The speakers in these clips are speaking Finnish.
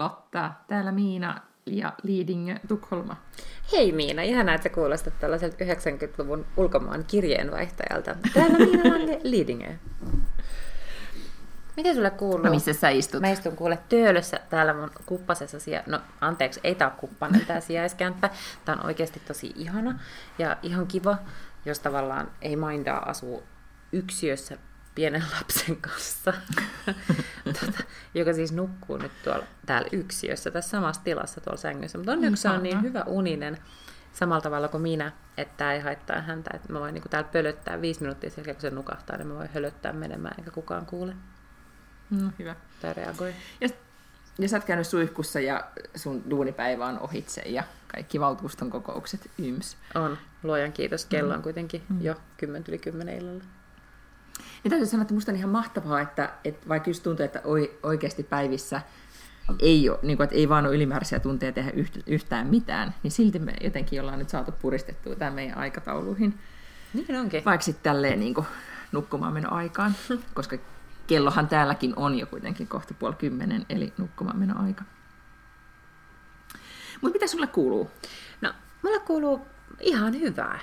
Lotta. Täällä Miina ja Lidingö Tukholma. Hei Miina, ihanaa, että sä kuulostat tällaiselta 90-luvun ulkomaan kirjeenvaihtajalta. Täällä Miina Lange, Lidingö. Miten sulle kuuluu? No missä sä istut? Mä istun kuule töölössä täällä mun kuppasessa sija... No anteeksi, ei tää ole kuppanen tää sijaiskämppä. Tää on oikeasti tosi ihana ja ihan kiva, jos tavallaan ei mindaa asuu yksiössä pienen lapsen kanssa, tota, joka siis nukkuu nyt tuolla täällä yksiössä, tässä samassa tilassa tuolla sängyssä. Mutta onneksi on niin hyvä uninen samalla tavalla kuin minä, että tämä ei haittaa häntä. Että mä voin niin täällä pölöttää viisi minuuttia sen kun se nukahtaa, niin mä voin hölöttää menemään, eikä kukaan kuule. No, hyvä. Tai reagoi. Ja, ja sä oot käynyt suihkussa ja sun duunipäivä on ohitse ja kaikki valtuuston kokoukset yms. On. Luojan kiitos. Kello on kuitenkin mm. jo 10 yli 10 illalla. Ja täytyy sanoa, että musta on ihan mahtavaa, että, että vaikka just tuntuu, että oikeasti päivissä ei, ole, niin kuin, että ei vaan ole ylimääräisiä tunteja tehdä yhtään mitään, niin silti me jotenkin ollaan nyt saatu puristettua tämä meidän aikatauluihin. Niin onkin. Vaikka sitten tälleen niin kuin, nukkumaan meno aikaan, koska kellohan täälläkin on jo kuitenkin kohta puoli kymmenen, eli nukkumaan meno aika. Mutta mitä sulle kuuluu? No, mulle kuuluu ihan hyvää.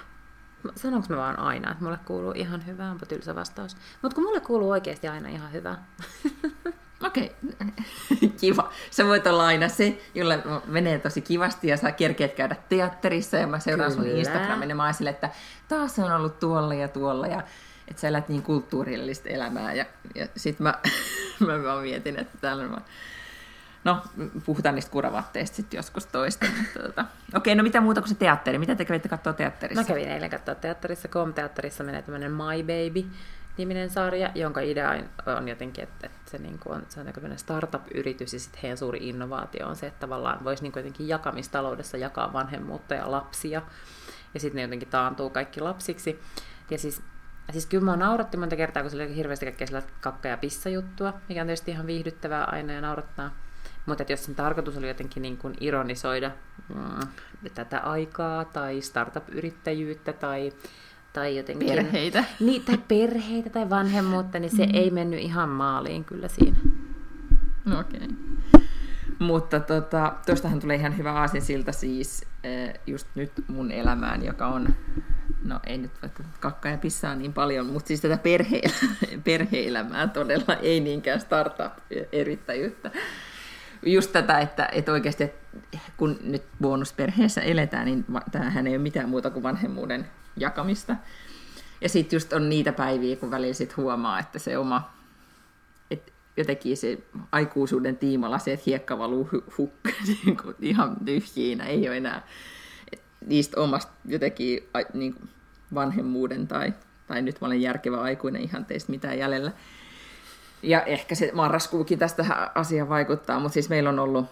Sanonko mä vaan aina, että mulle kuuluu ihan hyvä, onpa tylsä vastaus. Mutta kun mulle kuuluu oikeasti aina ihan hyvä. Okei, okay. kiva. Sä voit olla aina se, jolle menee tosi kivasti ja sä kerkeet käydä teatterissa ja mä seuraan Kyllä. sun Instagramin ja mä sille, että taas on ollut tuolla ja tuolla ja että sä elät niin kulttuurillista elämää ja, ja sit mä, mä vaan mietin, että täällä on No, puhutaan niistä kuravatteista sitten joskus toista. tota. Okei, no mitä muuta kuin se teatteri? Mitä te kävitte katsoa teatterissa? Mä kävin eilen katsoa teatterissa. Com-teatterissa menee tämmöinen My Baby niminen sarja, jonka idea on jotenkin, että, että se, niin on, se on tämmöinen startup-yritys ja sitten heidän suuri innovaatio on se, että tavallaan voisi niin jotenkin jakamistaloudessa jakaa vanhemmuutta ja lapsia ja sitten ne jotenkin taantuu kaikki lapsiksi. Ja siis Siis kyllä mä nauratti monta kertaa, kun se oli hirveästi kaikkea kakka- ja pissajuttua, mikä on tietysti ihan viihdyttävää aina ja naurattaa. Mutta jos sen tarkoitus oli jotenkin niin kuin ironisoida mm, tätä aikaa tai startup-yrittäjyyttä tai, tai jotenkin... Perheitä. Niin, tai perheitä tai vanhemmuutta, niin se mm. ei mennyt ihan maaliin kyllä siinä. No okei. Okay. Mutta tota, tuostahan tulee ihan hyvä aasinsilta siis eh, just nyt mun elämään, joka on, no ei nyt vaikka kakka ja pissaa niin paljon, mutta siis tätä perhe- perhe-elämää todella, ei niinkään startup-erittäjyyttä just tätä, että, että oikeasti, että kun nyt bonusperheessä eletään, niin tämähän ei ole mitään muuta kuin vanhemmuuden jakamista. Ja sitten just on niitä päiviä, kun välillä sit huomaa, että se oma, että jotenkin se aikuisuuden tiimalla se, että hiekka valuu hukka, niin kuin ihan tyhjiinä, ei ole enää niistä omasta jotenkin niin vanhemmuuden tai, tai nyt mä olen järkevä aikuinen ihan teistä mitään jäljellä. Ja ehkä se marraskuukin tästä asia vaikuttaa, mutta siis meillä on ollut,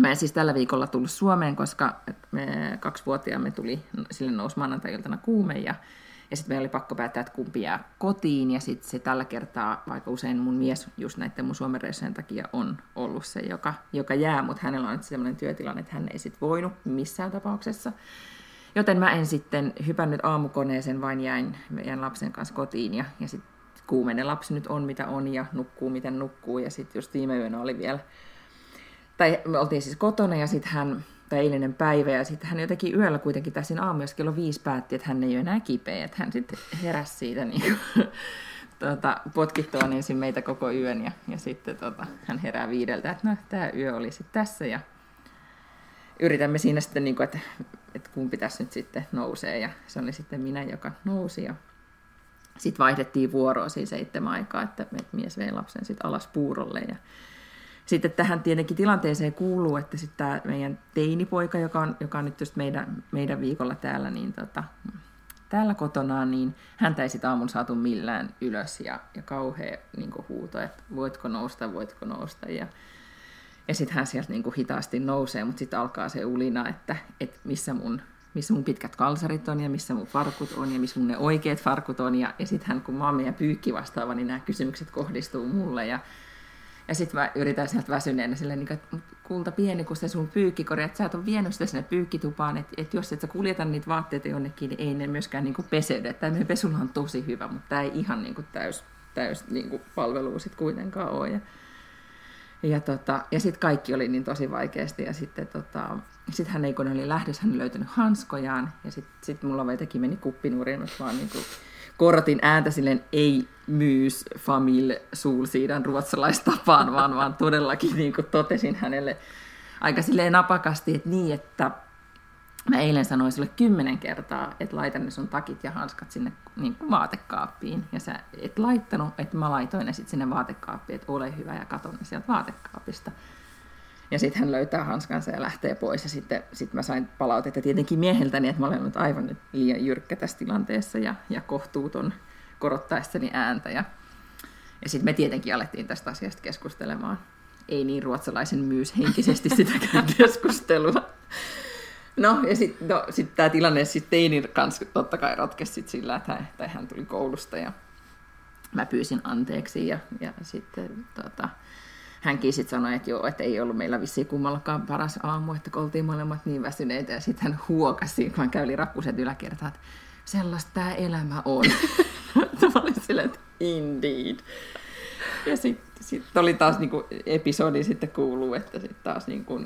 mä en siis tällä viikolla tullut Suomeen, koska me kaksivuotiaamme tuli, sille nousi maanantai-iltana kuume ja, ja sitten meillä oli pakko päättää, että kumpi jää kotiin ja sitten se tällä kertaa, vaikka usein mun mies just näiden mun Suomen takia on ollut se, joka, joka jää, mutta hänellä on nyt sellainen työtilanne, että hän ei sitten voinut missään tapauksessa. Joten mä en sitten hypännyt aamukoneeseen, vain jäin meidän lapsen kanssa kotiin ja, ja sitten kuumeinen lapsi nyt on mitä on ja nukkuu miten nukkuu. Ja sitten just viime yönä oli vielä, tai me oltiin siis kotona ja sitten hän, tai eilinen päivä, ja sitten hän jotenkin yöllä kuitenkin tässä aamu, jos kello viisi päätti, että hän ei ole enää kipeä, että hän sitten heräsi siitä niin kuin, tuota, potkittua ensin meitä koko yön, ja, ja sitten tota, hän herää viideltä, että no, tämä yö oli sitten tässä, ja yritämme siinä sitten, niin kuin, että, että tässä nyt sitten nousee, ja se oli sitten minä, joka nousi, ja sitten vaihdettiin vuoroa siinä seitsemän aikaa, että mies vei lapsen sitten alas puurolle. Ja sitten tähän tietenkin tilanteeseen kuuluu, että sitten tämä meidän teinipoika, joka on, joka on nyt just meidän, meidän viikolla täällä, niin tota, täällä kotona, niin häntä ei sitten aamun saatu millään ylös ja, ja kauhea niin huuto, että voitko nousta, voitko nousta. Ja, ja sitten hän sieltä niin hitaasti nousee, mutta sitten alkaa se ulina, että, että missä mun missä mun pitkät kalsarit on ja missä mun farkut on ja missä mun ne oikeat farkut on. Ja, ja sitten kun mä oon meidän pyykki vastaava, niin nämä kysymykset kohdistuu mulle. Ja, ja sitten mä yritän sieltä väsyneenä silleen, niin että kulta pieni, kun se sun pyykkikori, että sä et ole vienyt sitä sinne pyykkitupaan, että, että jos et sä kuljeta niitä vaatteita jonnekin, niin ei ne myöskään niin peseydy. Tämä meidän pesulla on tosi hyvä, mutta tämä ei ihan niin kuin täys, täys niin kuin palvelua sitten kuitenkaan ole. Ja, Ja, tota, ja sitten kaikki oli niin tosi vaikeasti. Ja sitten tota, sit hän ei, kun oli lähdössä, hän löytänyt hanskojaan. Ja sitten sit mulla vetäkin meni kuppinurin, vaan niin kuin korotin ääntä silleen ei myys famil suulsiidan ruotsalaistapaan, vaan, vaan todellakin niin kuin totesin hänelle aika silleen napakasti, että niin, että mä eilen sanoin sulle kymmenen kertaa, että laita ne sun takit ja hanskat sinne niin kuin vaatekaappiin. Ja sä et laittanut, että mä laitoin ne sitten sinne vaatekaappiin, että ole hyvä ja katon ne sieltä vaatekaapista. Ja sitten hän löytää hanskansa ja lähtee pois. Ja sitten sit mä sain palautetta tietenkin mieheltäni, että mä olen ollut aivan nyt liian jyrkkä tässä tilanteessa ja, ja kohtuuton korottaessani ääntä. Ja, ja sitten me tietenkin alettiin tästä asiasta keskustelemaan. Ei niin ruotsalaisen myys henkisesti sitäkään keskustelua. No, ja sitten no, sit tämä tilanne sitten teinin kanssa totta kai ratkesi sit sillä, että hän, että hän tuli koulusta ja mä pyysin anteeksi ja, ja sitten tota, hänkin sitten sanoi, että joo, että ei ollut meillä vissiin kummallakaan paras aamu, että oltiin molemmat niin väsyneitä ja sitten hän huokasi, kun hän käy rakkuset yläkertaan, että sellaista tämä elämä on. mä olin silleen, että indeed. Ja sitten sit oli taas niinku episodi sitten kuuluu, että sitten taas niinku,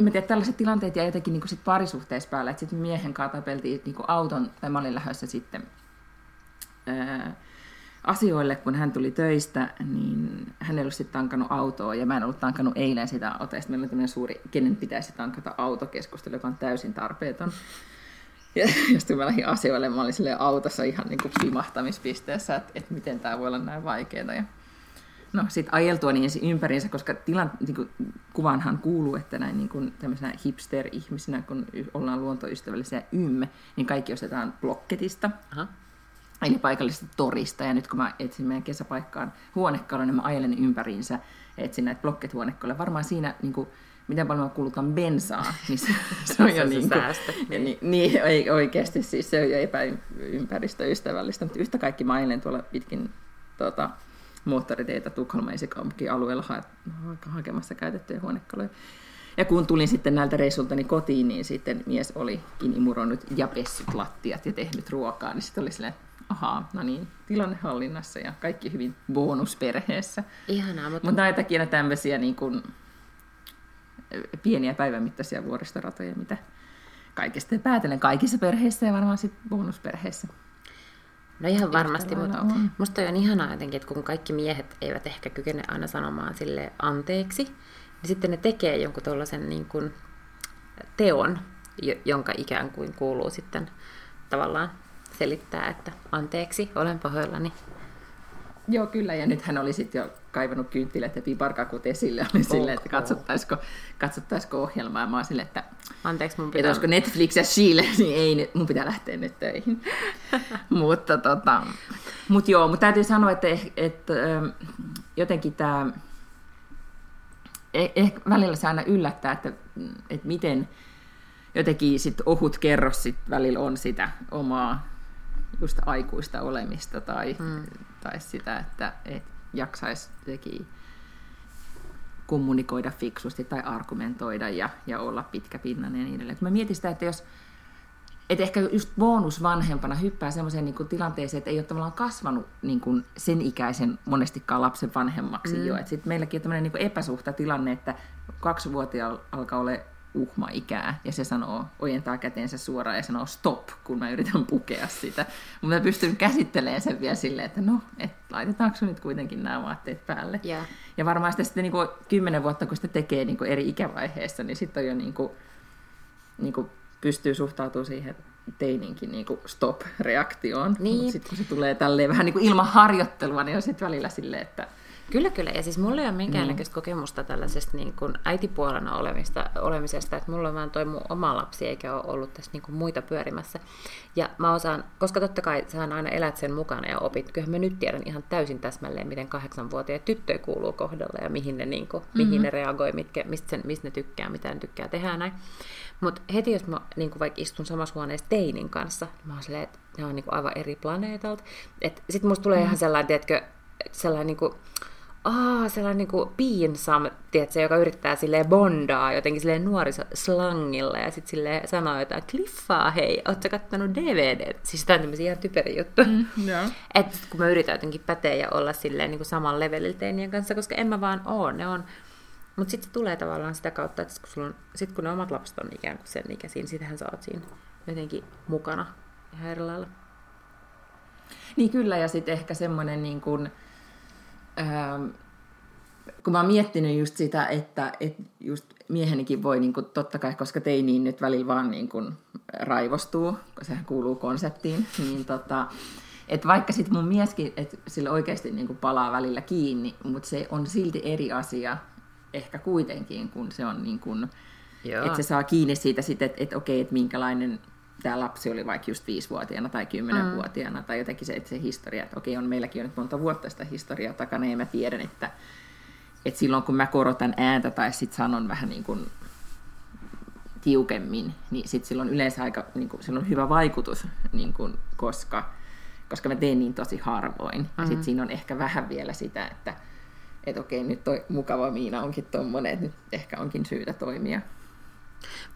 en mä tiedä, tällaiset tilanteet ja jotenkin niin sit parisuhteessa päällä, että sitten miehen kanssa tapeltiin niin auton, tai mä olin lähdössä sitten ää, asioille, kun hän tuli töistä, niin hän ei ollut sitten tankannut autoa, ja mä en ollut tankannut eilen sitä autoa, meillä oli tämmöinen suuri, kenen pitäisi tankata autokeskustelu, joka on täysin tarpeeton. Ja sitten mä lähdin asioille, mä olin autossa ihan niin kuin pimahtamispisteessä, että, että miten tämä voi olla näin vaikeaa. Ja no sitten ajeltua niin ympäriinsä, koska tilan, niin kuin, kuvanhan kuuluu, että näin niin kuin tämmöisenä hipster-ihmisinä, kun ollaan luontoystävällisiä ymme, niin kaikki ostetaan blokketista. Aha. Eli paikallisesta torista. Ja nyt kun mä etsin meidän kesäpaikkaan huonekalon, niin mä ajelen ympäriinsä, etsin näitä blokket huonekaluja. Varmaan siinä niin kuin, miten paljon mä kulutan bensaa, niin se, se on jo niin, kuin, niin. niin, niin ei, oikeasti siis se on jo epäympäristöystävällistä, mutta yhtä kaikki mä ajelen tuolla pitkin tuota, moottoriteitä Tukholman alueella ha- hakemassa käytettyjä huonekaluja. Ja kun tulin sitten näiltä reissultani kotiin, niin sitten mies olikin imuronnut ja pessyt lattiat ja tehnyt ruokaa, niin sitten oli silleen, ahaa, no niin, tilanne hallinnassa ja kaikki hyvin bonusperheessä. Ihanaa, mutta... Mutta näitäkin tämmöisiä niin kuin, pieniä päivämittaisia vuoristoratoja, mitä kaikesta päätellen kaikissa perheissä ja varmaan sitten bonusperheissä. No ihan varmasti, mutta on. musta on ihanaa jotenkin, että kun kaikki miehet eivät ehkä kykene aina sanomaan sille anteeksi, niin sitten ne tekee jonkun tuollaisen niin kuin teon, jonka ikään kuin kuuluu sitten tavallaan selittää, että anteeksi, olen pahoillani. Joo, kyllä. Ja nyt hän oli sitten jo kaivannut kynttilät ja piparkakut esille. Oli silleen, että katsottaisiko, katsottaisiko ohjelmaa. Mä silleen, että, Anteeksi, mun pitää... että olisiko Netflix ja Chile, niin ei, mun pitää lähteä nyt töihin. mutta tota, mut joo, mutta täytyy sanoa, että, että ähm, jotenkin tämä eh, ehkä välillä se aina yllättää, että, että miten jotenkin sit ohut kerros sit välillä on sitä omaa just aikuista olemista tai, mm. tai sitä, että et jaksaisi jotenkin kommunikoida fiksusti tai argumentoida ja, ja olla pitkäpinnainen ja niin edelleen. Mä mietin sitä, että jos et ehkä just bonusvanhempana hyppää semmoiseen niin tilanteeseen, että ei ole tavallaan kasvanut niin kuin sen ikäisen monestikaan lapsen vanhemmaksi mm. jo. Sitten meilläkin on tämmöinen niin epäsuhta tilanne, että kaksivuotiaalla alkaa olla uhma-ikää, ja se sanoo, ojentaa käteensä suoraan ja sanoo stop, kun mä yritän pukea sitä. Mutta mä pystyn käsittelemään sen vielä silleen, että no, et laitetaanko nyt kuitenkin nämä vaatteet päälle. Yeah. Ja varmaan sitä sitten niin kuin kymmenen vuotta, kun sitä tekee niin kuin eri ikävaiheessa, niin sitten on jo niin kuin, niin kuin pystyy suhtautumaan siihen teininkin niin kuin stop-reaktioon. Niin. Sitten kun se tulee tälleen vähän niin kuin ilman harjoittelua, niin on sitten välillä silleen, että Kyllä, kyllä. Ja siis mulla ei ole minkäännäköistä mm. kokemusta tällaisesta niin kuin äitipuolena olemista, olemisesta, että mulla on vaan toi mun oma lapsi, eikä ole ollut tässä niin kuin muita pyörimässä. Ja mä osaan, koska totta kai saan aina elät sen mukana ja opit. Kyllähän mä nyt tiedän ihan täysin täsmälleen, miten kahdeksanvuotiaat tyttöjä kuuluu kohdalla ja mihin ne, niin kuin, mm-hmm. mihin ne reagoi, mitkä, mistä, sen, mistä ne tykkää, mitä ne tykkää tehdä näin. Mutta heti jos mä niin kuin vaikka istun samassa huoneessa teinin kanssa, niin mä oon silleen, että ne on niin kuin aivan eri planeetalta. Sitten musta tulee mm-hmm. ihan sellainen, tiedätkö, sellainen niin kuin, aa, sellainen niin kuin piinsam, tiedätkö, joka yrittää silleen bondaa jotenkin silleen nuorisoslangilla ja sitten silleen sanoo jotain, kliffaa, hei, ootko kattonut DVD? Siis tämä on tämmöisiä ihan typeriä juttuja. Mm, yeah. Että kun mä yritän jotenkin päteä ja olla silleen niin kuin saman levelillä teinien kanssa, koska en mä vaan oo, ne on mutta sitten se tulee tavallaan sitä kautta, että kun, on, sit kun ne omat lapset on ikään kuin sen ikäisiä, niin sitähän sä oot siinä jotenkin mukana ihan eri lailla. Niin kyllä, ja sitten ehkä semmoinen niin kuin, ähm, kun mä oon miettinyt just sitä, että, että just miehenikin voi niin kuin, totta kai, koska teiniin nyt välillä vaan niin kuin, raivostuu, kun sehän kuuluu konseptiin, niin tota, että vaikka sitten mun mieskin, että sille oikeasti niin kuin palaa välillä kiinni, mutta se on silti eri asia ehkä kuitenkin, kun se on niin kuin, että se saa kiinni siitä sitten, että, että okei, että minkälainen tämä lapsi oli vaikka just viisivuotiaana tai kymmenenvuotiaana mm. tai jotenkin se, että se historia, että okei, on meilläkin on nyt monta vuotta sitä historiaa takana ja mä tiedän, että, että silloin kun mä korotan ääntä tai sitten sanon vähän niin kuin tiukemmin, niin sitten silloin yleensä aika, niin kuin, silloin on hyvä vaikutus, niin kuin, koska, koska mä teen niin tosi harvoin. Mm-hmm. Ja sitten siinä on ehkä vähän vielä sitä, että että okei, nyt toi mukava Miina onkin tommonen, että nyt ehkä onkin syytä toimia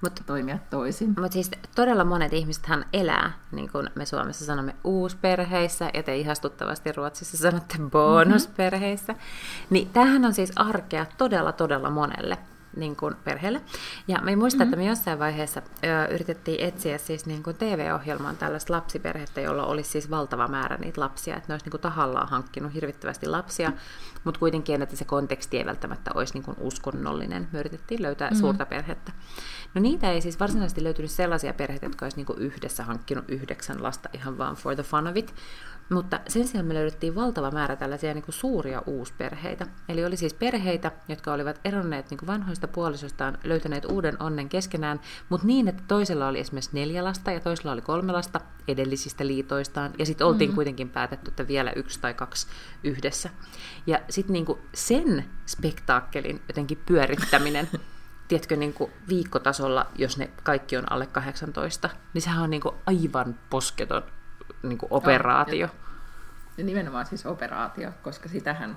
mutta toimia toisin. Mutta siis todella monet ihmisethän elää, niin kuin me Suomessa sanomme, uusperheissä, ja te ihastuttavasti Ruotsissa sanotte bonusperheissä. Mm-hmm. Niin tämähän on siis arkea todella, todella monelle niin kuin perheelle. Ja me muistan, mm-hmm. että me jossain vaiheessa ö, yritettiin etsiä siis niin kuin TV-ohjelmaan tällaista lapsiperhettä, jolla olisi siis valtava määrä niitä lapsia, että ne olisi niin kuin tahallaan hankkinut hirvittävästi lapsia, mutta kuitenkin, että se konteksti ei välttämättä olisi niin kuin uskonnollinen. Me yritettiin löytää mm-hmm. suurta perhettä. No niitä ei siis varsinaisesti löytynyt sellaisia perheitä, jotka olisi niin kuin yhdessä hankkinut yhdeksän lasta ihan vaan for the fun of it, mutta sen sijaan me löydettiin valtava määrä tällaisia niin kuin suuria uusperheitä. Eli oli siis perheitä, jotka olivat eronneet niin kuin vanhoista puolisostaan, löytäneet uuden onnen keskenään, mutta niin, että toisella oli esimerkiksi neljä lasta ja toisella oli kolme lasta edellisistä liitoistaan. Ja sitten oltiin mm-hmm. kuitenkin päätetty, että vielä yksi tai kaksi yhdessä. Ja sitten niin sen spektaakkelin jotenkin pyörittäminen tiedätkö, niin kuin viikkotasolla, jos ne kaikki on alle 18, niin sehän on niin kuin aivan posketon niin kuin operaatio. Ja, ja nimenomaan siis operaatio, koska sitähän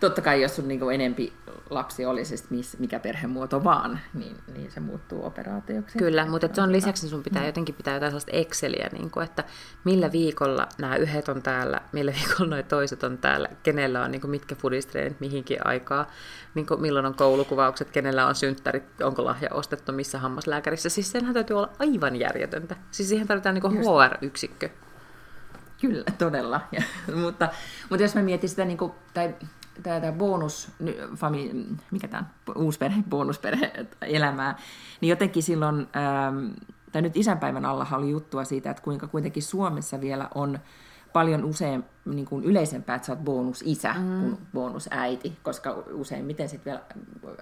totta kai jos sun niin enempi lapsi olisi, siis mikä perhemuoto vaan, niin, niin se muuttuu operaatioksi. Kyllä, mutta se on lisäksi sun pitää mm. jotenkin pitää jotain sellaista Exceliä, niin kuin, että millä viikolla nämä yhdet on täällä, millä viikolla nuo toiset on täällä, kenellä on niin kuin, mitkä fudistreenit mihinkin aikaa, niin kuin, milloin on koulukuvaukset, kenellä on synttärit, onko lahja ostettu missä hammaslääkärissä. Siis senhän täytyy olla aivan järjetöntä. Siis siihen tarvitaan niin HR-yksikkö. Kyllä, todella. Ja, mutta, mutta jos mä mietin sitä, niin kuin, tai tätä bonus, fami, mikä tämä uusperhe, bonusperhe elämää, niin jotenkin silloin, ähm, tai nyt isänpäivän alla oli juttua siitä, että kuinka kuitenkin Suomessa vielä on paljon usein niin kuin yleisempää, että sä oot bonusisä mm. kuin bonusäiti, koska useimmiten sitten vielä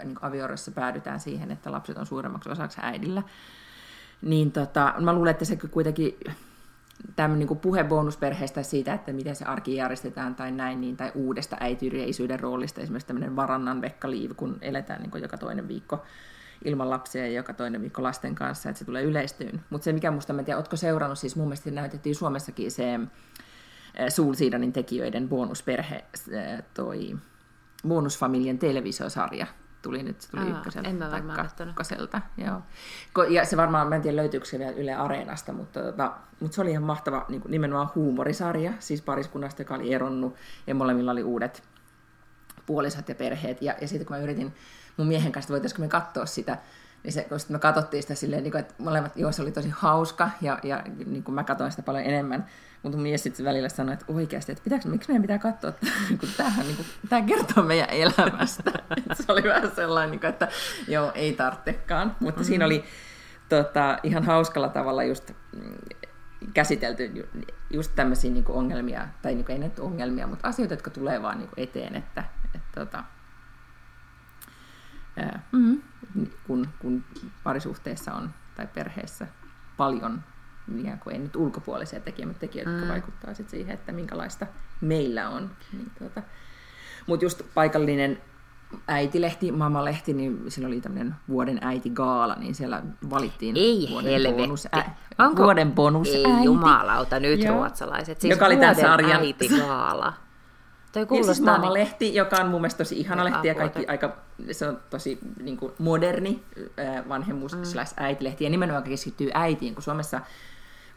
niin aviorossa päädytään siihen, että lapset on suuremmaksi osaksi äidillä. Niin tota, mä luulen, että se kuitenkin tämmöinen niin puhe bonusperheestä siitä, että miten se arki järjestetään tai näin, niin, tai uudesta äitiyden ja isyyden roolista, esimerkiksi tämmöinen varannan vekkaliivi, kun eletään niin joka toinen viikko ilman lapsia ja joka toinen viikko lasten kanssa, että se tulee yleistyyn. Mutta se, mikä musta, mä en tiedä, ootko seurannut, siis mun mielestä näytettiin Suomessakin se Suulsiidanin tekijöiden bonusperhe, toi bonusfamilien televisiosarja, tuli nyt, se tuli Aa, ykköseltä en mä tai kakkoselta. Joo. Ja se varmaan, mä en tiedä löytyykö se vielä Yle Areenasta, mutta, tota, mutta se oli ihan mahtava niin kuin nimenomaan huumorisarja, siis pariskunnasta, joka oli eronnut ja molemmilla oli uudet puolisot ja perheet. Ja, ja sitten kun mä yritin mun miehen kanssa, että voitaisiinko me katsoa sitä, niin se, kun me katsottiin sitä silleen, niin kuin, että molemmat, joo, se oli tosi hauska ja, ja niin kuin mä katsoin sitä paljon enemmän, mutta mies sitten välillä sanoi, että oikeasti, että pitääkö, miksi meidän pitää katsoa, kun tämähän niin kuin, tämä kertoo meidän elämästä. se oli vähän sellainen, niin kuin, että joo, ei tarvitsekaan. Mutta mm-hmm. siinä oli tota, ihan hauskalla tavalla just mm, käsitelty just tämmöisiä niin kuin ongelmia, tai niin kuin, ei nyt ongelmia, mutta asioita, jotka tulee vaan niin kuin eteen, että, että tota, ää, mm-hmm. kun, kun parisuhteessa on tai perheessä paljon ikään kuin ei nyt ulkopuolisia tekijöitä, mutta tekijöitä, mm. jotka vaikuttaa sit siihen, että minkälaista meillä on. Niin tuota. Mutta just paikallinen äitilehti, mamalehti, niin siellä oli tämmöinen vuoden äitigaala, niin siellä valittiin Ei vuoden helvetti. bonus, ä, Onko? vuoden bonus Ei jumalauta, nyt Joo. ruotsalaiset. Siis Joka oli tämän sarjan. äitigaala. Toi siis kuulostaa... Niin, Mamma-lehti, joka on mun mielestä tosi ihana lehti ja kaikki aika, se on tosi niin kuin moderni vanhemmuus mm. slash äitilehti ja nimenomaan keskittyy äitiin, kun Suomessa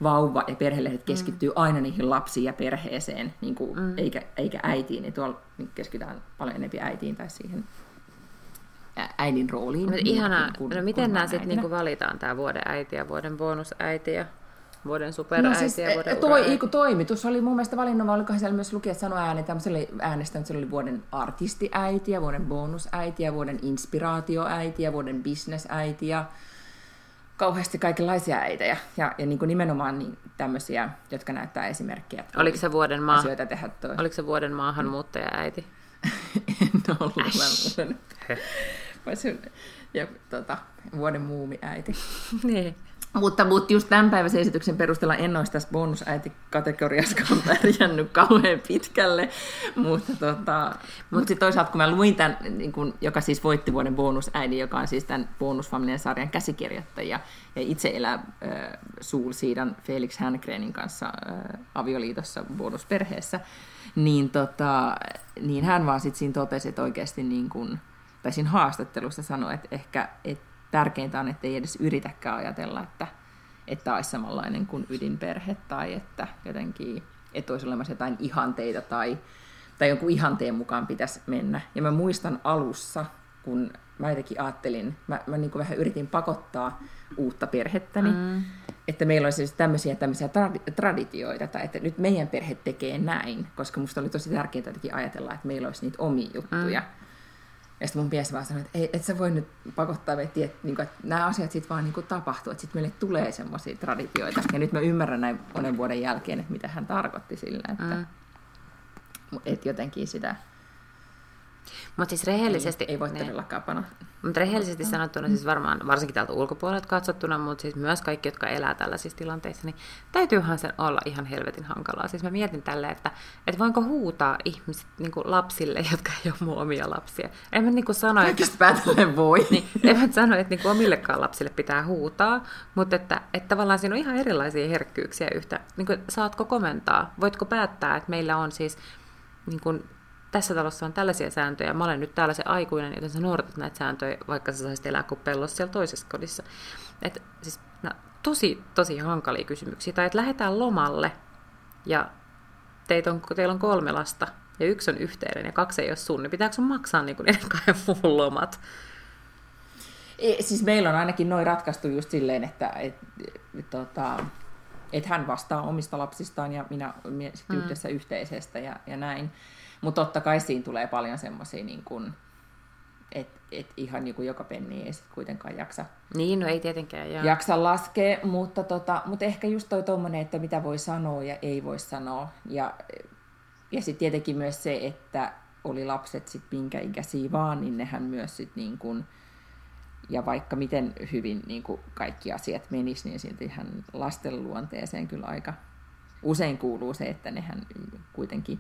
vauva- ja perhelehdet keskittyy aina niihin lapsiin ja perheeseen, niin kuin, mm. eikä, eikä äitiin, niin tuolla niin keskitytään paljon enemmän äitiin tai siihen äidin rooliin. Mutta ihanaa. kuin- no kuin miten nämä sitten niinku valitaan, tämä vuoden äiti ja vuoden bonusäiti ja vuoden superäiti No siis, ja vuoden eh, toi, uraäiti? kun toimitus oli mun mielestä valinnut, vai olikohan siellä myös lukijat sanoi ääni, tämmöiselle äänestänyt, siellä oli vuoden artistiäiti ja vuoden bonusäiti ja vuoden inspiraatioäiti ja vuoden bisnesäiti ja kauheasti kaikenlaisia äitejä. Ja, ja niin kuin nimenomaan niin tämmöisiä, jotka näyttää esimerkkiä. Oliko se vuoden, maa... asioita tehdä toi. Oliko se vuoden maahanmuuttaja-äiti? en ollut, mä se- Ja tota, vuoden muumiäiti. niin. Mutta, mutta just tämän päiväisen esityksen perusteella en olisi tässä bonusäiti-kategoriassakaan pärjännyt kauhean pitkälle. Mutta tota, mut sitten toisaalta kun mä luin tämän, niin kun, joka siis voitti vuoden bonusäidin, joka on siis tämän bonusfamilien sarjan käsikirjoittaja, ja itse elää äh, Suulsiidan Felix Hängrenin kanssa äh, avioliitossa bonusperheessä, niin, tota, niin hän vaan sitten siinä totesi, että oikeasti niin kun, tai siinä haastattelussa sanoi, että ehkä että tärkeintä on, että ei edes yritäkään ajatella, että, että olisi samanlainen kuin ydinperhe tai että jotenkin, että olisi olemassa jotain ihanteita tai, tai jonkun ihanteen mukaan pitäisi mennä. Ja mä muistan alussa, kun mä jotenkin ajattelin, mä, mä niin kuin vähän yritin pakottaa uutta perhettäni, mm. että meillä olisi siis tämmöisiä, tämmöisiä tradi- traditioita, tai että nyt meidän perhe tekee näin, koska musta oli tosi tärkeää jotenkin ajatella, että meillä olisi niitä omia juttuja. Mm. Ja sitten mun mies vaan sanoi, että ei, et sä voi nyt pakottaa meitä, että, niin että nämä asiat sitten vaan niin tapahtuu, että sitten meille tulee semmoisia traditioita. Ja nyt mä ymmärrän näin monen vuoden jälkeen, että mitä hän tarkoitti sillä, että, mm. että jotenkin sitä Mutta siis rehellisesti... ei, ei voi niin. todellakaan panna. Mutta rehellisesti sanottuna, siis varmaan, varsinkin täältä ulkopuolelta katsottuna, mutta siis myös kaikki, jotka elää tällaisissa tilanteissa, niin täytyyhän sen olla ihan helvetin hankalaa. Siis mä mietin tälle, että, että voinko huutaa ihmiset niin lapsille, jotka ei ole mun omia lapsia. En mä niin sano, että, Kaikista päätellen voi. niin, en mä sano, että niin omillekaan lapsille pitää huutaa, mutta että, että tavallaan siinä on ihan erilaisia herkkyyksiä yhtä. Niin kuin, saatko komentaa? Voitko päättää, että meillä on siis niin kuin, tässä talossa on tällaisia sääntöjä, mä olen nyt täällä se aikuinen, joten sä noudatat näitä sääntöjä, vaikka sä saisit elää kuin pellossa siellä toisessa kodissa. Et, siis, no, tosi, tosi hankalia kysymyksiä. Tai että lähdetään lomalle ja teitä on, teillä on kolme lasta ja yksi on yhteinen ja kaksi ei ole sun, niin pitääkö sun maksaa niin kuin kahden muun lomat? E, siis meillä on ainakin noin ratkaistu just silleen, että et, et, tota, et hän vastaa omista lapsistaan ja minä me sitten mm. yhdessä yhteisestä ja, ja näin. Mutta totta kai siinä tulee paljon semmoisia, niin että et ihan niin kuin joka penni ei sit kuitenkaan jaksa, Niin, no ei tietenkään. Joo. jaksa laskea, mutta, tota, mutta ehkä just toi tommonen, että mitä voi sanoa ja ei voi sanoa. Ja, ja sitten tietenkin myös se, että oli lapset sitten minkä ikäisiä vaan, niin nehän myös sit niin kuin, ja vaikka miten hyvin niin kuin kaikki asiat menis, niin siltihän lasten luonteeseen kyllä aika usein kuuluu se, että nehän kuitenkin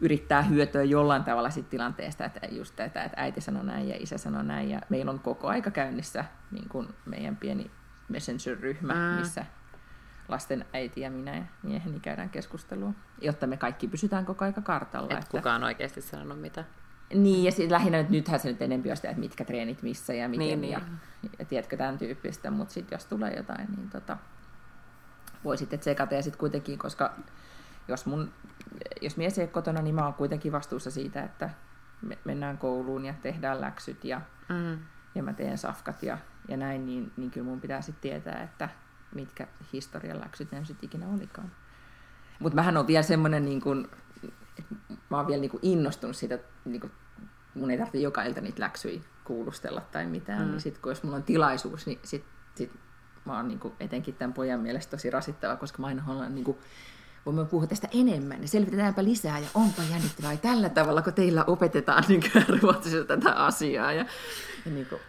yrittää hyötyä jollain tavalla siitä tilanteesta, että just tätä, että äiti sanoi näin ja isä sanoi näin, ja meillä on koko aika käynnissä niin kuin meidän pieni messenger-ryhmä, Mm. missä lasten äiti ja minä ja mieheni käydään keskustelua, jotta me kaikki pysytään koko aika kartalla. Et kukaan oikeasti sanonut mitä. Niin, ja sitten lähinnä nyt, nythän se nyt enemmän on sitä, että mitkä treenit missä ja miten, Niin, niin, ja, niin. ja tiedätkö tämän tyyppistä, mutta sitten jos tulee jotain, niin tota, voi sitten tsekata, ja sitten kuitenkin, koska jos, mun, jos mies ei ole kotona, niin mä oon kuitenkin vastuussa siitä, että me mennään kouluun ja tehdään läksyt ja, Mm. ja mä teen safkat ja, ja näin, niin, niin kyllä mun pitää sitten tietää, että mitkä historian läksyt ne sitten ikinä olikaan. Mutta mähän on vielä semmoinen, niin kun, mä oon vielä niin kun innostunut siitä, niin kun, mun ei tarvitse joka ilta niitä läksyjä kuulustella tai mitään, Mm. mm. niin sitten kun jos mulla on tilaisuus, niin sit, sit mä oon niin kun, etenkin tämän pojan mielestä tosi rasittava, koska mä aina haluan niin kun, voimme puhua tästä enemmän selvitetäänpä lisää ja onpa jännittävää ja tällä tavalla, kun teillä opetetaan niin ruotsissa tätä asiaa. Ja, ja, niin kuin,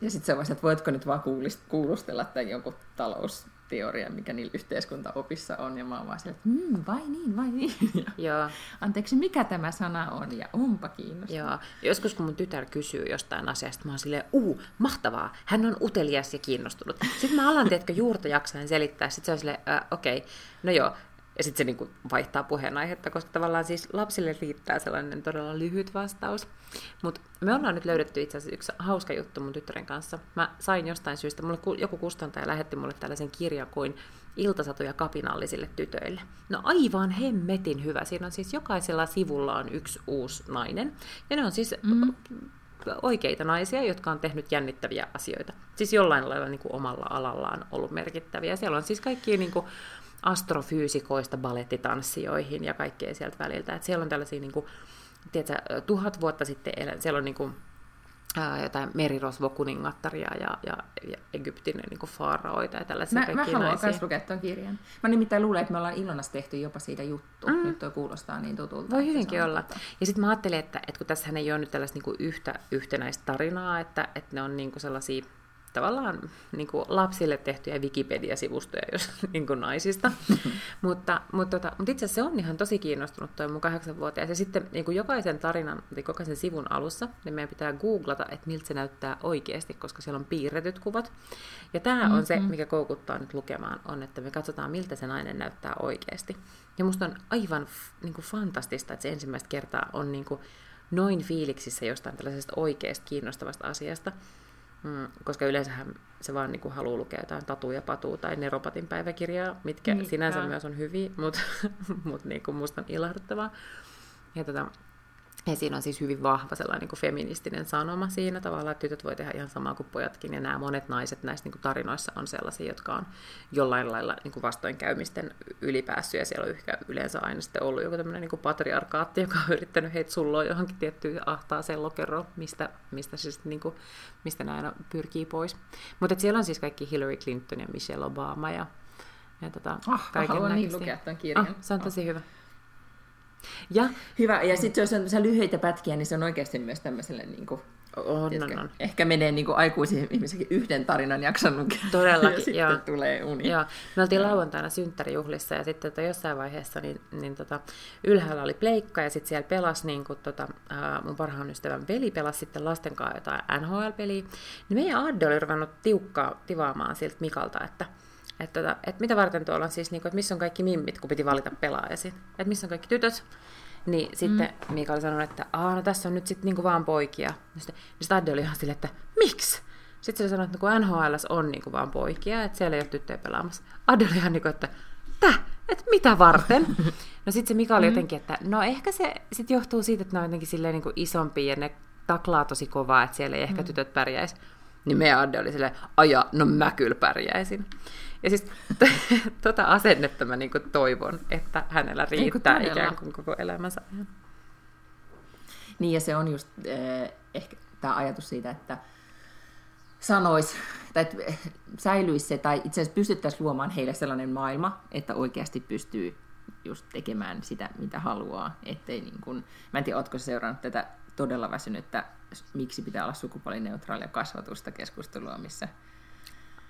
ja sitten se että voitko nyt vaan kuulist- kuulustella tämän jonkun talousteoria, mikä niillä yhteiskuntaopissa on. Ja mä oon vaan sillä, että mmm, vai niin, vai niin. Ja, Joo. anteeksi, mikä tämä sana on ja onpa kiinnostavaa. Joo. Joskus kun mun tytär kysyy jostain asiasta, mä oon silleen, uu, mahtavaa, hän on utelias ja kiinnostunut. Sitten mä alan, tiedätkö, juurta jaksain selittää, sitten se on silleen, äh, okei, okay, no joo, ja sitten se niin kuin vaihtaa puheenaihetta, koska tavallaan siis lapsille riittää sellainen todella lyhyt vastaus. Mutta me ollaan nyt löydetty itse asiassa yksi hauska juttu mun tyttären kanssa. Mä sain jostain syystä, mulle joku kustantaja lähetti mulle tällaisen kirjan kuin Iltasatuja kapinallisille tytöille. No aivan hemmetin hyvä. Siinä on siis jokaisella sivulla on yksi uusi nainen. Ja ne on siis mm oikeita naisia, jotka on tehnyt jännittäviä asioita. Siis jollain lailla niin kuin omalla alallaan ollut merkittäviä. Siellä on siis kaikki niin kuin astrofyysikoista balettitanssijoihin ja kaikkea sieltä väliltä. Et siellä on tällaisia, niin kuin, tiedätkö, tuhat vuotta sitten, siellä on niin kuin, ää, jotain merirosvokuningattaria ja, ja, ja Egyptin niin kuin faaraoita ja tällaisia Mä, mä haluan myös lukea tuon kirjan. Mä nimittäin luulen, että me ollaan Ilonas tehty jopa siitä juttu. Mm. Nyt toi kuulostaa niin tutulta. Voi hyvinkin olla. Tota... Ja sitten mä ajattelin, että, että kun tässä ei ole nyt tällaista niin kuin yhtä yhtenäistä tarinaa, että, että ne on niin kuin sellaisia tavallaan niin kuin lapsille tehtyjä Wikipedia-sivustoja jos, niin kuin naisista. mutta, mutta, tota, mutta itse asiassa se on ihan tosi kiinnostunut tuo mun kahdeksanvuotias. Ja sitten niin kuin jokaisen tarinan, tai jokaisen sivun alussa, niin meidän pitää googlata, että miltä se näyttää oikeasti, koska siellä on piirretyt kuvat. Ja tämä mm-hmm. on se, mm-hmm. mikä koukuttaa nyt lukemaan, on, että me katsotaan, miltä se nainen näyttää oikeasti. Ja musta on aivan niin kuin fantastista, että se ensimmäistä kertaa on niin kuin noin fiiliksissä jostain tällaisesta oikeasta kiinnostavasta asiasta. Mm, koska yleensähän se vaan niin haluaa lukea jotain Tatu ja Patu tai Neropatin päiväkirjaa, mitkä niin, sinänsä ja. myös on hyviä, mutta mut niin musta on ilahduttavaa. Ja tota, ja siinä on siis hyvin vahva sellainen niin kuin feministinen sanoma siinä tavalla, että tytöt voi tehdä ihan samaa kuin pojatkin. Ja nämä monet naiset näissä niin kuin tarinoissa on sellaisia, jotka on jollain lailla niin kuin vastoinkäymisten ylipäässyt. Ja siellä on ehkä yleensä aina sitten ollut joku tämmöinen niin kuin patriarkaatti, joka on yrittänyt heitä sulloa johonkin tiettyyn ahtaaseen lokeroon, mistä, mistä, sitten, niin kuin, mistä nämä aina pyrkii pois. Mutta siellä on siis kaikki Hillary Clinton ja Michelle Obama ja, ja tota, oh, kaiken haluan niin lukea tämän kirjan. Oh, se on tosi oh. hyvä. Ja, Hyvä, ja sitten jos on lyhyitä pätkiä, niin se on oikeasti myös tämmöiselle niin kuin, on, tiedätkö, on, on. Ehkä menee niin kuin aikuisiin ihmisikin yhden tarinan jakson lukea. Todellakin, ja sitten tulee uni. Joo. Me oltiin lauantaina synttärijuhlissa ja sitten tota, jossain vaiheessa niin, niin tota, ylhäällä oli pleikka ja sitten siellä pelasi niin kuin, tota, mun parhaan ystävän veli pelasi sitten lasten kanssa jotain NHL-peliä. Niin meidän Adde oli ruvennut tiukkaa tivaamaan siltä Mikalta, että että, tota, että mitä varten tuolla on siis, niin kuin, että missä on kaikki mimmit, kun piti valita pelaajasin. Että missä on kaikki tytöt. Niin sitten mm. Mika oli sanonut, että Aa, no tässä on nyt sitten niinku vaan poikia. Niin sitten niin Stadde oli ihan silleen, että miksi? Sitten se sanoi, että no kun NHL on niinku vaan poikia, että siellä ei ole tyttöjä pelaamassa. Adde oli ihan niin kuin, että tä, että mitä varten? No sitten se Mika oli mm. jotenkin, että no ehkä se sit johtuu siitä, että ne on jotenkin silleen niin isompia ja ne taklaa tosi kovaa, että siellä ei ehkä mm. tytöt pärjäisi. Niin meidän Adde oli silleen, aja, no mä kyllä pärjäisin. Ja siis tota asennetta mä niinku toivon, että hänellä riittää niin ikään kuin koko elämänsä ajan. Niin ja se on just äh, ehkä tämä ajatus siitä, että sanois, tai että säilyisi se, tai itse asiassa pystyttäisiin luomaan heille sellainen maailma, että oikeasti pystyy just tekemään sitä, mitä haluaa. Ettei niin kun, mä en tiedä, ootko seurannut tätä todella väsynyttä, miksi pitää olla sukupuolineutraalia kasvatusta keskustelua, missä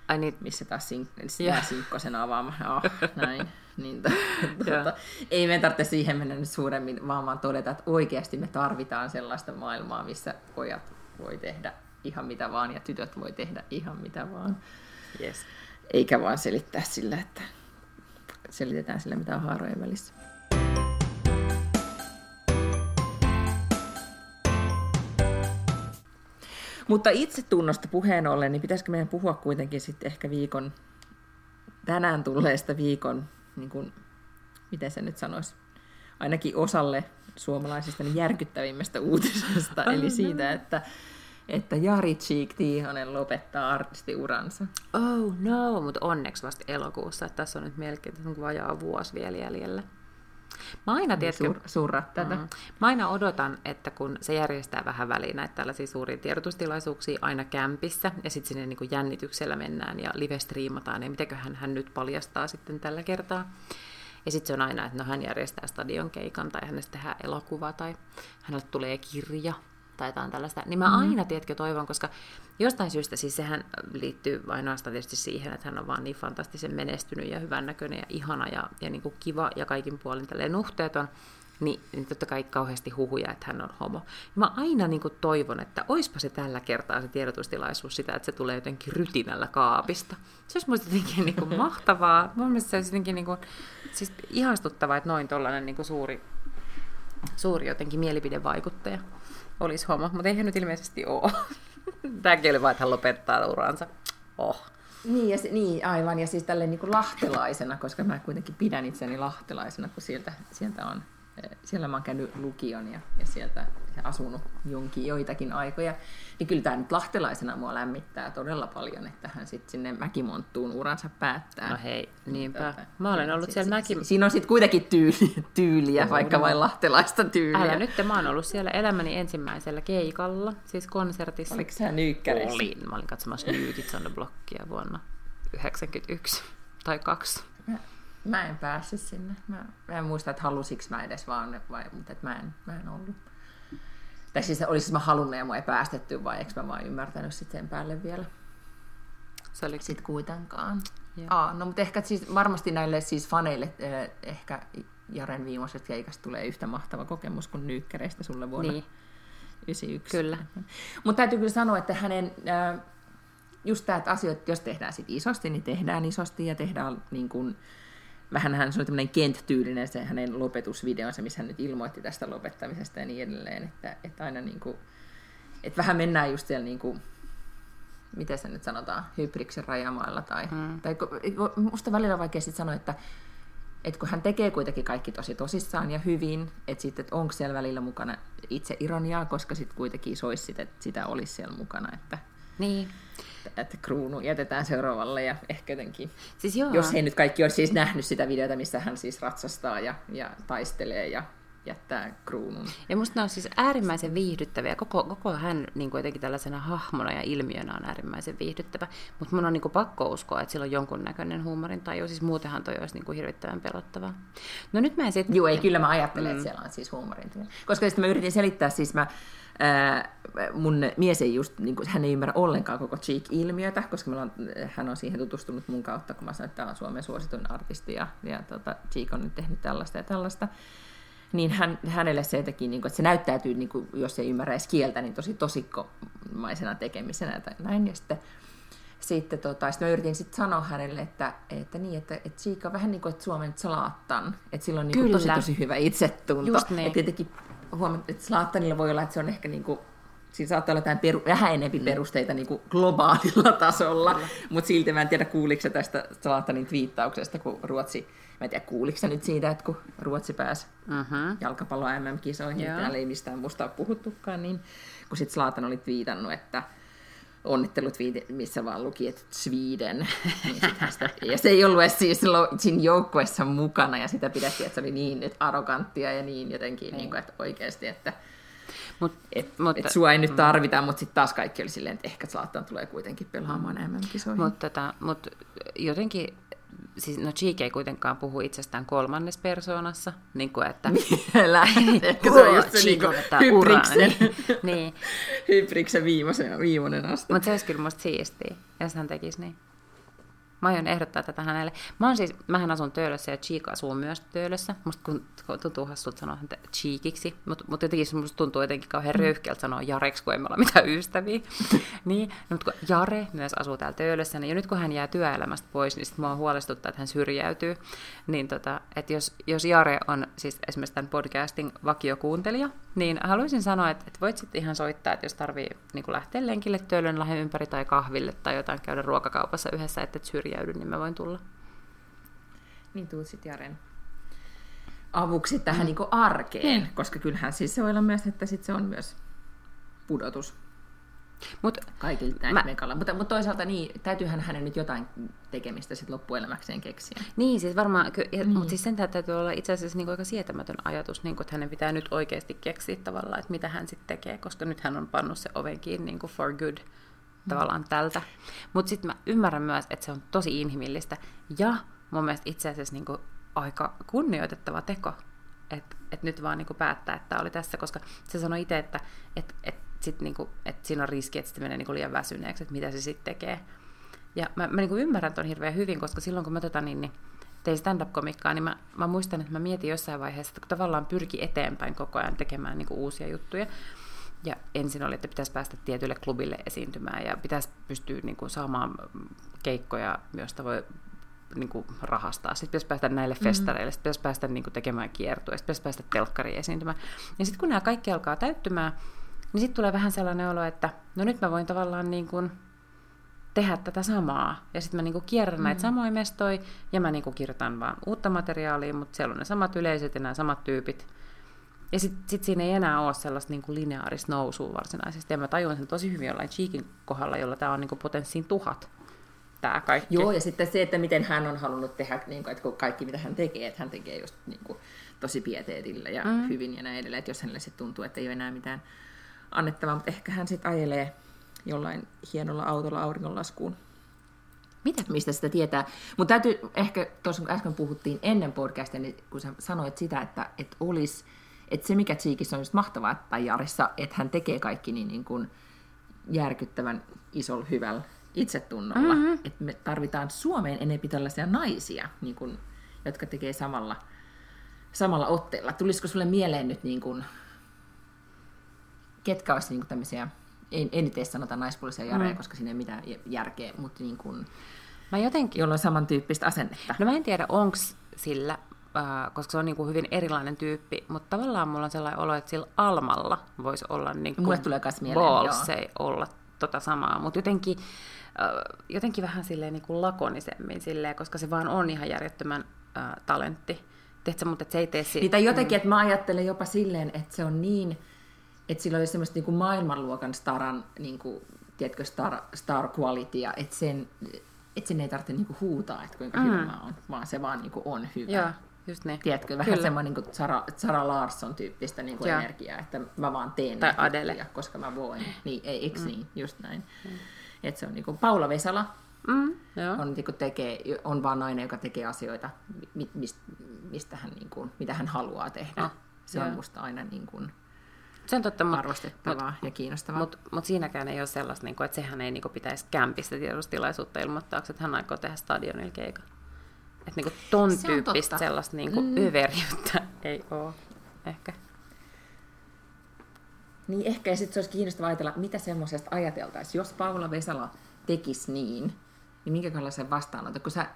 Ai niin. missä taas sink- yeah. sinkkosena avaama. Oh, näin. Niin, to, tuota, ei me tarvitse siihen mennä nyt suuremmin, vaan vaan todeta, että oikeasti me tarvitaan sellaista maailmaa, missä pojat voi tehdä ihan mitä vaan ja tytöt voi tehdä ihan mitä vaan. Yes. Eikä vaan selittää sillä, että selitetään sillä mitä on haarojen välissä. Mutta itse tunnosta puheen ollen, niin pitäisikö meidän puhua kuitenkin sitten ehkä viikon, tänään tulleesta viikon, niin kuin, miten se nyt sanoisi, ainakin osalle suomalaisista niin järkyttävimmästä uutisesta, eli siitä, että että Jari Cheek Tiihonen lopettaa artistiuransa. Oh no, mutta onneksi vasta elokuussa, että tässä on nyt melkein vajaa vuosi vielä jäljellä. Mä aina, tiedätkö, Sur, surrat tätä. Mm, mä aina odotan, että kun se järjestää vähän väliin näitä tällaisia suuria tiedotustilaisuuksia aina kämpissä, ja sitten sinne niin kuin jännityksellä mennään ja live-striimataan, niin mitäköhän hän nyt paljastaa sitten tällä kertaa. Ja sitten se on aina, että no hän järjestää stadion keikan, tai hänestä tehdään elokuva, tai hänelle tulee kirja, tai jotain tällaista. Niin mä mm. aina, tiedätkö, toivon, koska jostain syystä siis sehän liittyy ainoastaan tietysti siihen, että hän on vaan niin fantastisen menestynyt ja hyvännäköinen ja ihana ja, ja niin kuin kiva ja kaikin puolin tälleen nuhteeton. niin, niin totta kai kauheasti huhuja, että hän on homo. Ja mä aina niin kuin toivon, että oispa se tällä kertaa se tiedotustilaisuus sitä, että se tulee jotenkin rytinällä kaapista. Se olisi musta jotenkin niin kuin mahtavaa. Mun mielestä se olisi jotenkin niin kuin, siis ihastuttavaa, että noin tollainen niin kuin suuri, suuri jotenkin mielipidevaikuttaja olisi homo, mutta eihän nyt ilmeisesti ole. Tämäkin oli vain, että hän lopettaa uransa. Oh. Niin, ja, niin, aivan. Ja siis tälleen niin kuin lahtelaisena, koska mä kuitenkin pidän itseni lahtelaisena, kun sieltä, sieltä on siellä mä oon käynyt lukion ja, ja sieltä asunut jonkin joitakin aikoja, niin kyllä tämä nyt lahtelaisena mua lämmittää todella paljon, että hän sitten sinne Mäkimonttuun uransa päättää. No hei, niinpä. Mä olen ollut siellä Mäki... Siinä on sitten kuitenkin tyyli, tyyliä, no, vaikka no. vain lahtelaista tyyliä. Älä nyt, mä oon ollut siellä elämäni ensimmäisellä keikalla, siis konsertissa. Oliko sä nyykkäreissä? Olin, mä olin katsomassa the Blockia vuonna 1991 tai kaksi. Mä en päässyt sinne. Mä, mä en muista, että halusiks mä edes vaan, vai, mutta et mä, en, mä en ollut. Tai siis olisi mä halunnut ja mua ei päästetty, vai eikö mä vaan ymmärtänyt sit sen päälle vielä. Se oli... Sitten kuitenkaan. Aa, no mutta ehkä siis varmasti näille siis faneille eh, ehkä Jaren viimeisestä keikasta tulee yhtä mahtava kokemus kuin Nyykkäreistä sulle vuonna niin. 91. Kyllä. Mutta täytyy kyllä sanoa, että hänen, äh, just tämä, että asioita, jos tehdään sit isosti, niin tehdään isosti ja tehdään niin kuin, vähän hän se oli tämmöinen Kent-tyylinen se hänen lopetusvideonsa, missä hän nyt ilmoitti tästä lopettamisesta ja niin edelleen, että, että aina niin kuin, että vähän mennään just siellä niin kuin, miten se nyt sanotaan, hybriksen rajamailla tai, mm. tai musta välillä on vaikea sitten sanoa, että että kun hän tekee kuitenkin kaikki tosi tosissaan ja hyvin, että sitten, että onko siellä välillä mukana itse ironiaa, koska sitten kuitenkin soisi että sitä olisi siellä mukana, että, niin että kruunu jätetään seuraavalle ja ehkä jotenkin, siis joo. jos he nyt kaikki olisi siis nähnyt sitä videota, missä hän siis ratsastaa ja, ja taistelee ja jättää kruunun. Ja musta ne on siis äärimmäisen viihdyttäviä. Koko, koko hän niin kuin jotenkin tällaisena hahmona ja ilmiönä on äärimmäisen viihdyttävä. Mutta mun on niin kuin pakko uskoa, että sillä on jonkunnäköinen huumorin taju. Siis muutenhan toi olisi niin kuin hirvittävän pelottavaa. No nyt mä en sitten... Joo, ei, kyllä mä ajattelen, mm. että siellä on siis huumorin Koska sitten mä yritin selittää, siis mä Ää, mun mies ei just, niin kuin, hän ei ymmärrä ollenkaan koko Cheek-ilmiötä, koska on, hän on siihen tutustunut mun kautta, kun mä sanoin, että tämä on Suomen suosituin artisti ja, ja tota, Cheek on nyt tehnyt tällaista ja tällaista. Niin hän, hänelle se jotenkin, niin kuin, että se näyttäytyy, niin kuin, jos ei ymmärrä edes kieltä, niin tosi tosikkomaisena tekemisenä tai näin. Ja sitten, sitten, tota, sitten mä yritin sitten sanoa hänelle, että, että, niin, että, että Cheek on vähän niin kuin että Suomen Zlatan, että sillä on niin kuin, tosi tosi hyvä itsetunto. Just niin. Että tietenkin huomannut, että Slaattanilla voi olla, että se on ehkä niin kuin, siinä saattaa olla jotain peru, vähän enempi mm. perusteita niin kuin globaalilla tasolla, mutta silti mä en tiedä kuuliko tästä Slaattanin twiittauksesta, kun Ruotsi, mä en tiedä kuuliko nyt siitä, että kun Ruotsi pääsi uh-huh. jalkapallo MM-kisoihin, yeah. täällä ei mistään musta ole puhuttukaan, niin kun sitten Slaatan oli twiitannut, että onnittelut, missä vaan luki, että Sweden. Niin ja se ei ollut edes siis siinä joukkueessa mukana, ja sitä pidettiin, että se oli niin nyt arroganttia ja niin jotenkin, niin kuin, että oikeasti, että Mut, et, mutta, et sua ei nyt tarvita, mutta sitten taas kaikki oli silleen, että ehkä Zlatan tulee kuitenkin pelaamaan enemmän kisoihin. Mutta tota, mut jotenkin siis, no Cheek ei kuitenkaan puhu itsestään kolmannes persoonassa, niin kuin että... Vielä, ehkä se on just se niin hybriksen, niin. hybriksen viimeinen, viimeinen asti. Mutta se olisi kyllä musta siistiä, jos hän tekisi niin. Mä aion ehdottaa tätä hänelle. Mä oon siis, mähän asun Töölössä ja Cheek asuu myös Töölössä. Musta kun, tuntuu hassulta sanoa häntä Cheekiksi, mutta mut jotenkin musta tuntuu jotenkin kauhean mm. röyhkeältä sanoa Jareksi, kun ei me olla mitään ystäviä. niin, no, mutta kun Jare myös asuu täällä Töölössä, niin jo nyt kun hän jää työelämästä pois, niin sit mua huolestuttaa, että hän syrjäytyy. Niin tota, että jos, jos Jare on siis esimerkiksi tämän podcastin vakiokuuntelija, niin haluaisin sanoa, että, että voit sitten ihan soittaa, että jos tarvii niin lähteä lenkille Töölön lahden ympäri tai kahville tai jotain käydä ruokakaupassa yhdessä, että et syrjäydy, niin mä voin tulla. Niin tuut sitten Jaren avuksi tähän mm. niin arkeen, mm. koska kyllähän siis se voi olla myös, että sit se on myös pudotus Mut, kaikilta mä, mekalla. Mutta, mutta toisaalta niin, täytyyhän hänen nyt jotain tekemistä sit loppuelämäkseen keksiä. Niin, siis varmaan, ky- niin. mutta siis sen täytyy olla itse asiassa niin aika sietämätön ajatus, niin kuin, että hänen pitää nyt oikeasti keksiä tavallaan, että mitä hän sitten tekee, koska nyt hän on pannut se oven kiinni niin kuin for good tavallaan mm. tältä. Mutta sitten mä ymmärrän myös, että se on tosi inhimillistä ja mun mielestä itse asiassa niin kuin aika kunnioitettava teko, että et nyt vaan niin kuin päättää, että oli tässä, koska se sanoi itse, että et, et sit niinku, että siinä on riski, että se menee kuin liian väsyneeksi, että mitä se sitten tekee. Ja mä, mä niinku ymmärrän ton hirveän hyvin, koska silloin kun mä tota niin, niin tein stand-up-komikkaa, niin mä, mä muistan, että mä mietin jossain vaiheessa, että kun tavallaan pyrki eteenpäin koko ajan tekemään niin kuin uusia juttuja, ja ensin oli, että pitäisi päästä tietylle klubille esiintymään ja pitäisi pystyä niin kuin, saamaan keikkoja, joista voi niin kuin, rahastaa. Sitten pitäisi päästä näille festareille, mm-hmm. sitten pitäisi päästä niin kuin, tekemään kiertueja, sitten pitäisi päästä telkkariin esiintymään. Ja sitten kun nämä kaikki alkaa täyttymään, niin sitten tulee vähän sellainen olo, että no nyt mä voin tavallaan niin kuin, tehdä tätä samaa. Ja sitten mä niinku kierrän mm. näitä samoja mestoja, ja mä niinku kirjoitan vaan uutta materiaalia, mutta siellä on ne samat yleisöt ja nämä samat tyypit. Ja sitten sit siinä ei enää ole sellaista niinku lineaarista nousua varsinaisesti. Ja mä tajuan sen tosi hyvin jollain Cheekin kohdalla, jolla tämä on niinku potenssiin tuhat. Tämä kaikki. Joo, ja sitten se, että miten hän on halunnut tehdä, niin kuin, että kaikki mitä hän tekee, että hän tekee just niin kuin, tosi pieteetillä ja mm. hyvin ja näin edelleen. Että jos hänelle sitten tuntuu, että ei ole enää mitään annettavaa, mutta ehkä hän sitten ajelee jollain hienolla autolla auringonlaskuun. Mitä? Mistä sitä tietää. Mutta täytyy ehkä, tuossa kun äsken puhuttiin ennen podcastia, niin kun sä sanoit sitä, että, että olisi, että se mikä Tsiikissä on just mahtavaa, tai Jarissa, että hän tekee kaikki niin, niin kuin järkyttävän isolla hyvällä itsetunnolla. Mm-hmm. Että me tarvitaan Suomeen enemmän tällaisia naisia, niin kuin, jotka tekee samalla, samalla otteella. Tulisiko sulle mieleen nyt, niin kuin, ketkä olisi niin kuin tämmöisiä en, en itse sanota naispuolisia jareja, mm. koska siinä ei mitään järkeä, mutta niin kuin, mä jotenkin... jolla on samantyyppistä asennetta. No mä en tiedä, onko sillä, äh, koska se on niin kuin hyvin erilainen tyyppi, mutta tavallaan mulla on sellainen olo, että sillä Almalla voisi olla niin kuin Mulle tulee myös mieleen, ei olla tota samaa, mutta jotenkin, äh, jotenkin vähän silleen niin kuin lakonisemmin silleen, koska se vaan on ihan järjettömän äh, talentti. Tiedätkö, mutta se ei tee siitä... Niitä jotenkin, mm. että mä ajattelen jopa silleen, että se on niin että sillä oli semmoista niin kuin maailmanluokan staran, niin kuin, tiedätkö, star, star qualitya, että sen, että sen ei tarvitse niin kuin huutaa, että kuinka mm. hyvä mä oon, vaan se vaan niin kuin on hyvä. Joo, just niin. Tiedätkö, vähän semmoinen niin kuin Sara, Sara Larsson tyyppistä niin kuin energiaa, että mä vaan teen tai Adele. Juttuja, koska mä voin. Niin, ei, eikö mm. niin, just näin. Mm. Että se on niin kuin Paula Vesala, Mm, On, niin kuin tekee, on vaan nainen, joka tekee asioita, mistä, mistä hän, niin kuin, mitä hän haluaa tehdä. Ah, se joo. on musta aina niin kuin, se on totta, mutta, arvostettavaa mut, ja kiinnostavaa. Mutta mut siinäkään ei ole sellaista, niin kuin, että sehän ei niin kuin, pitäisi kämpistä tiedotustilaisuutta ilmoittaa, että hän aikoo tehdä stadionilla keikan. Että niin ton se tyyppistä sellaista niin kuin, mm. yveriyttä ei ole ehkä. Niin ehkä, ja sitten se olisi kiinnostavaa ajatella, mitä semmoisesta ajateltaisiin. Jos Paula Vesala tekisi niin, niin minkälaisen vastaanoton, kun sä, äh,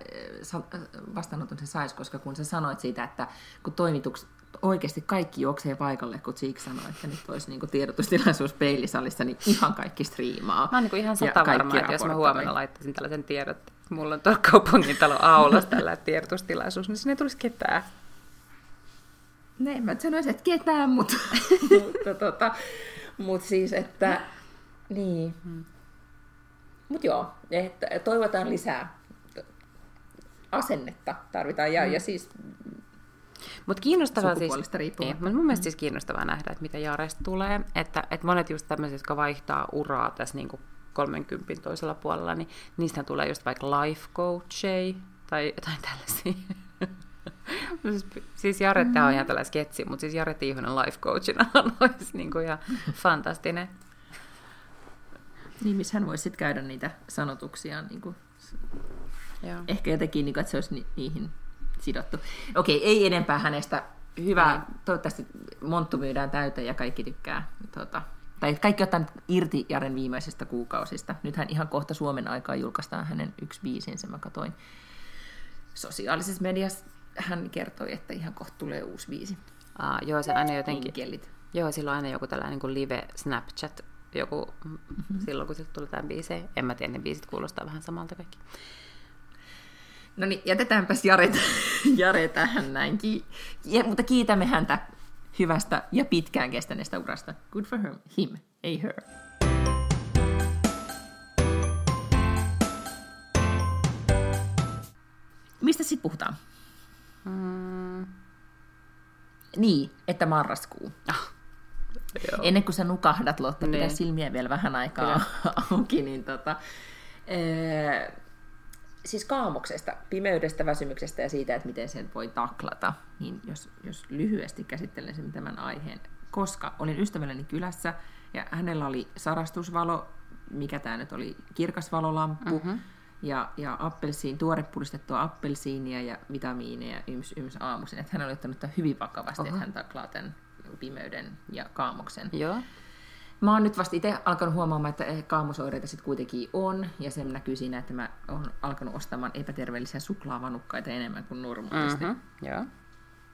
vastaanoton se saisi, koska kun sä sanoit siitä, että kun toimituks, oikeasti kaikki juoksee paikalle, kun Cheek sanoi, että nyt olisi niin tiedotustilaisuus peilisalissa, niin ihan kaikki striimaa. Mä oon niin ihan sata varma, että jos mä huomenna laittaisin tällaisen tiedot, että mulla on tuolla kaupungin talo aulassa tällä tiedotustilaisuus, niin sinne ei tulisi ketään. Ne, mä sanoisin, että ketään, mutta, mutta, tota, mutta siis, että niin. Hmm. Mutta joo, että toivotaan lisää asennetta tarvitaan. Ja, mm. ja siis mutta kiinnostavaa siis, niin, mun mielestä siis kiinnostavaa nähdä, että mitä Jaresta tulee. Että, että monet just tämmöiset, jotka vaihtaa uraa tässä niin kuin 30 toisella puolella, niin niistä tulee just vaikka life coachei tai jotain tällaisia. siis, siis Jare, mm. on ihan tällainen sketsi, mutta siis Jare Tiihonen life coachina olisi niin kuin ihan fantastinen. Niin, missä hän voisi sitten käydä niitä sanotuksia, niin kuin, Joo. ehkä jotenkin, niin kuin, että se olisi ni- niihin sidottu. Okei, ei enempää hänestä. Hyvä, ei. toivottavasti monttu myydään täyteen ja kaikki tykkää. Tuota, tai kaikki ottaa irti Jaren viimeisestä kuukausista. Nythän ihan kohta Suomen aikaa julkaistaan hänen yksi biisinsä, mä katoin sosiaalisessa mediassa. Hän kertoi, että ihan kohta tulee uusi biisi. Aa, joo, se aina jotenkin... Enkelit. Joo, silloin aina joku tällainen niin live Snapchat, joku mm-hmm. silloin kun sieltä tulee tämä biisi. En mä tiedä, ne biisit kuulostaa vähän samalta kaikki. No niin, jätetäänpäs Jare, Jare tähän näin. Ki- ja, mutta kiitämme häntä hyvästä ja pitkään kestäneestä urasta. Good for her. him, ei her. Mistä sitten puhutaan? Mm. Niin, että marraskuu. Ah. Joo. Ennen kuin sä nukahdat, Lotta, niin. pitää silmiä vielä vähän aikaa auki, niin tota, ee, siis kaamoksesta, pimeydestä, väsymyksestä ja siitä, että miten sen voi taklata, niin jos, jos lyhyesti käsittelen sen tämän aiheen, koska olin ystävälleni kylässä ja hänellä oli sarastusvalo, mikä tämä nyt oli, kirkasvalolamppu, mm-hmm. ja, ja appelsiin, tuorepuristettua appelsiinia ja vitamiineja yms, yms aamuisin. Että hän on ottanut tämän hyvin vakavasti, Oho. että hän taklaa tämän pimeyden ja kaamoksen. Joo. Mä oon nyt vasta itse alkanut huomaamaan, että kaamosoireita sitten kuitenkin on, ja se näkyy siinä, että mä oon alkanut ostamaan epäterveellisiä suklaavanukkaita enemmän kuin normaalisti. Mm-hmm, joo.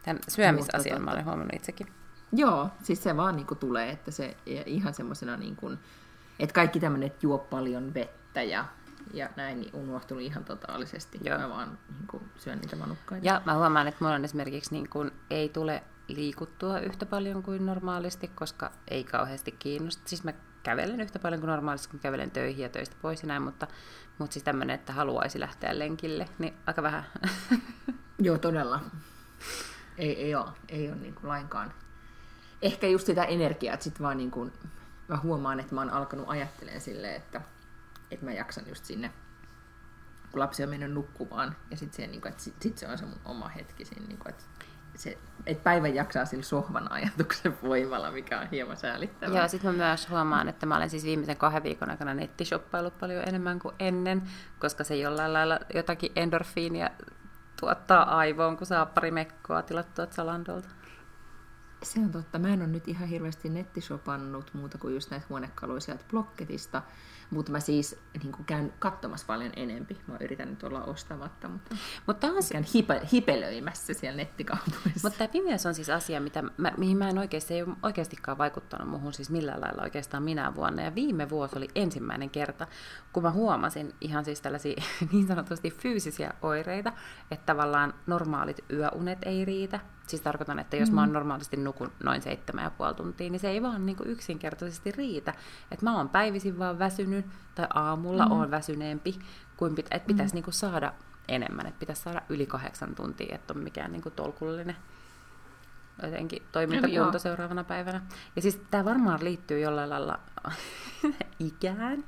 Tämän syömisasian mä olen huomannut itsekin. Joo, siis se vaan niin tulee, että se ihan semmoisena, niin kuin, että kaikki tämmöinen, että juo paljon vettä ja, ja näin, niin unohtunut ihan totaalisesti. Joo. Mä vaan niin kuin, syön niitä manukkaita. Ja mä huomaan, että mulla on esimerkiksi niin kuin, ei tule liikuttua yhtä paljon kuin normaalisti, koska ei kauheasti kiinnosta. Siis mä kävelen yhtä paljon kuin normaalisti, kun kävelen töihin ja töistä pois ja näin, mutta, mutta siis tämmöinen, että haluaisi lähteä lenkille, niin aika vähän. Joo, todella. Ei, ei ole, ei ole niin kuin lainkaan. Ehkä just sitä energiaa, että sit vaan niin kuin, mä huomaan, että mä oon alkanut ajattelemaan silleen, että, että mä jaksan just sinne, kun lapsi on mennyt nukkumaan, ja sitten niin että sit, sit se on se mun oma hetki siinä, niin kuin, että se, että päivän jaksaa sillä sohvan ajatuksen voimalla, mikä on hieman säälittävää. Joo, sitten mä myös huomaan, että mä olen siis viimeisen kahden viikon aikana nettishoppailut paljon enemmän kuin ennen, koska se jollain lailla jotakin endorfiinia tuottaa aivoon, kun saa pari mekkoa tilattua Zalandolta. Se on totta. Mä en ole nyt ihan hirveästi nettisopannut muuta kuin just näitä huonekaluja sieltä Blocketista. Mutta mä siis niin kuin käyn katsomassa paljon enempi. Mä yritän nyt olla ostamatta, mutta, mutta on... käyn hipe, hipelöimässä siellä nettikaupoissa. Mutta tämä pimeys on siis asia, mitä mä, mihin mä en oikeasti, ei ole oikeastikaan vaikuttanut muuhun siis millään lailla oikeastaan minä vuonna. Ja viime vuosi oli ensimmäinen kerta, kun mä huomasin ihan siis tällaisia niin sanotusti fyysisiä oireita, että tavallaan normaalit yöunet ei riitä. Siis tarkoitan, että jos mm. mä oon mm. normaalisti nukun noin seitsemän ja puoli tuntia, niin se ei vaan niin kuin yksinkertaisesti riitä. Että mä oon päivisin vaan väsynyt tai aamulla mm. oon väsyneempi, kuin pit- että pitäisi mm. niin kuin saada enemmän, että pitäisi saada yli kahdeksan tuntia, että on mikään niin kuin tolkullinen jotenkin toimintakunto seuraavana päivänä. Ja siis tämä varmaan liittyy jollain lailla ikään,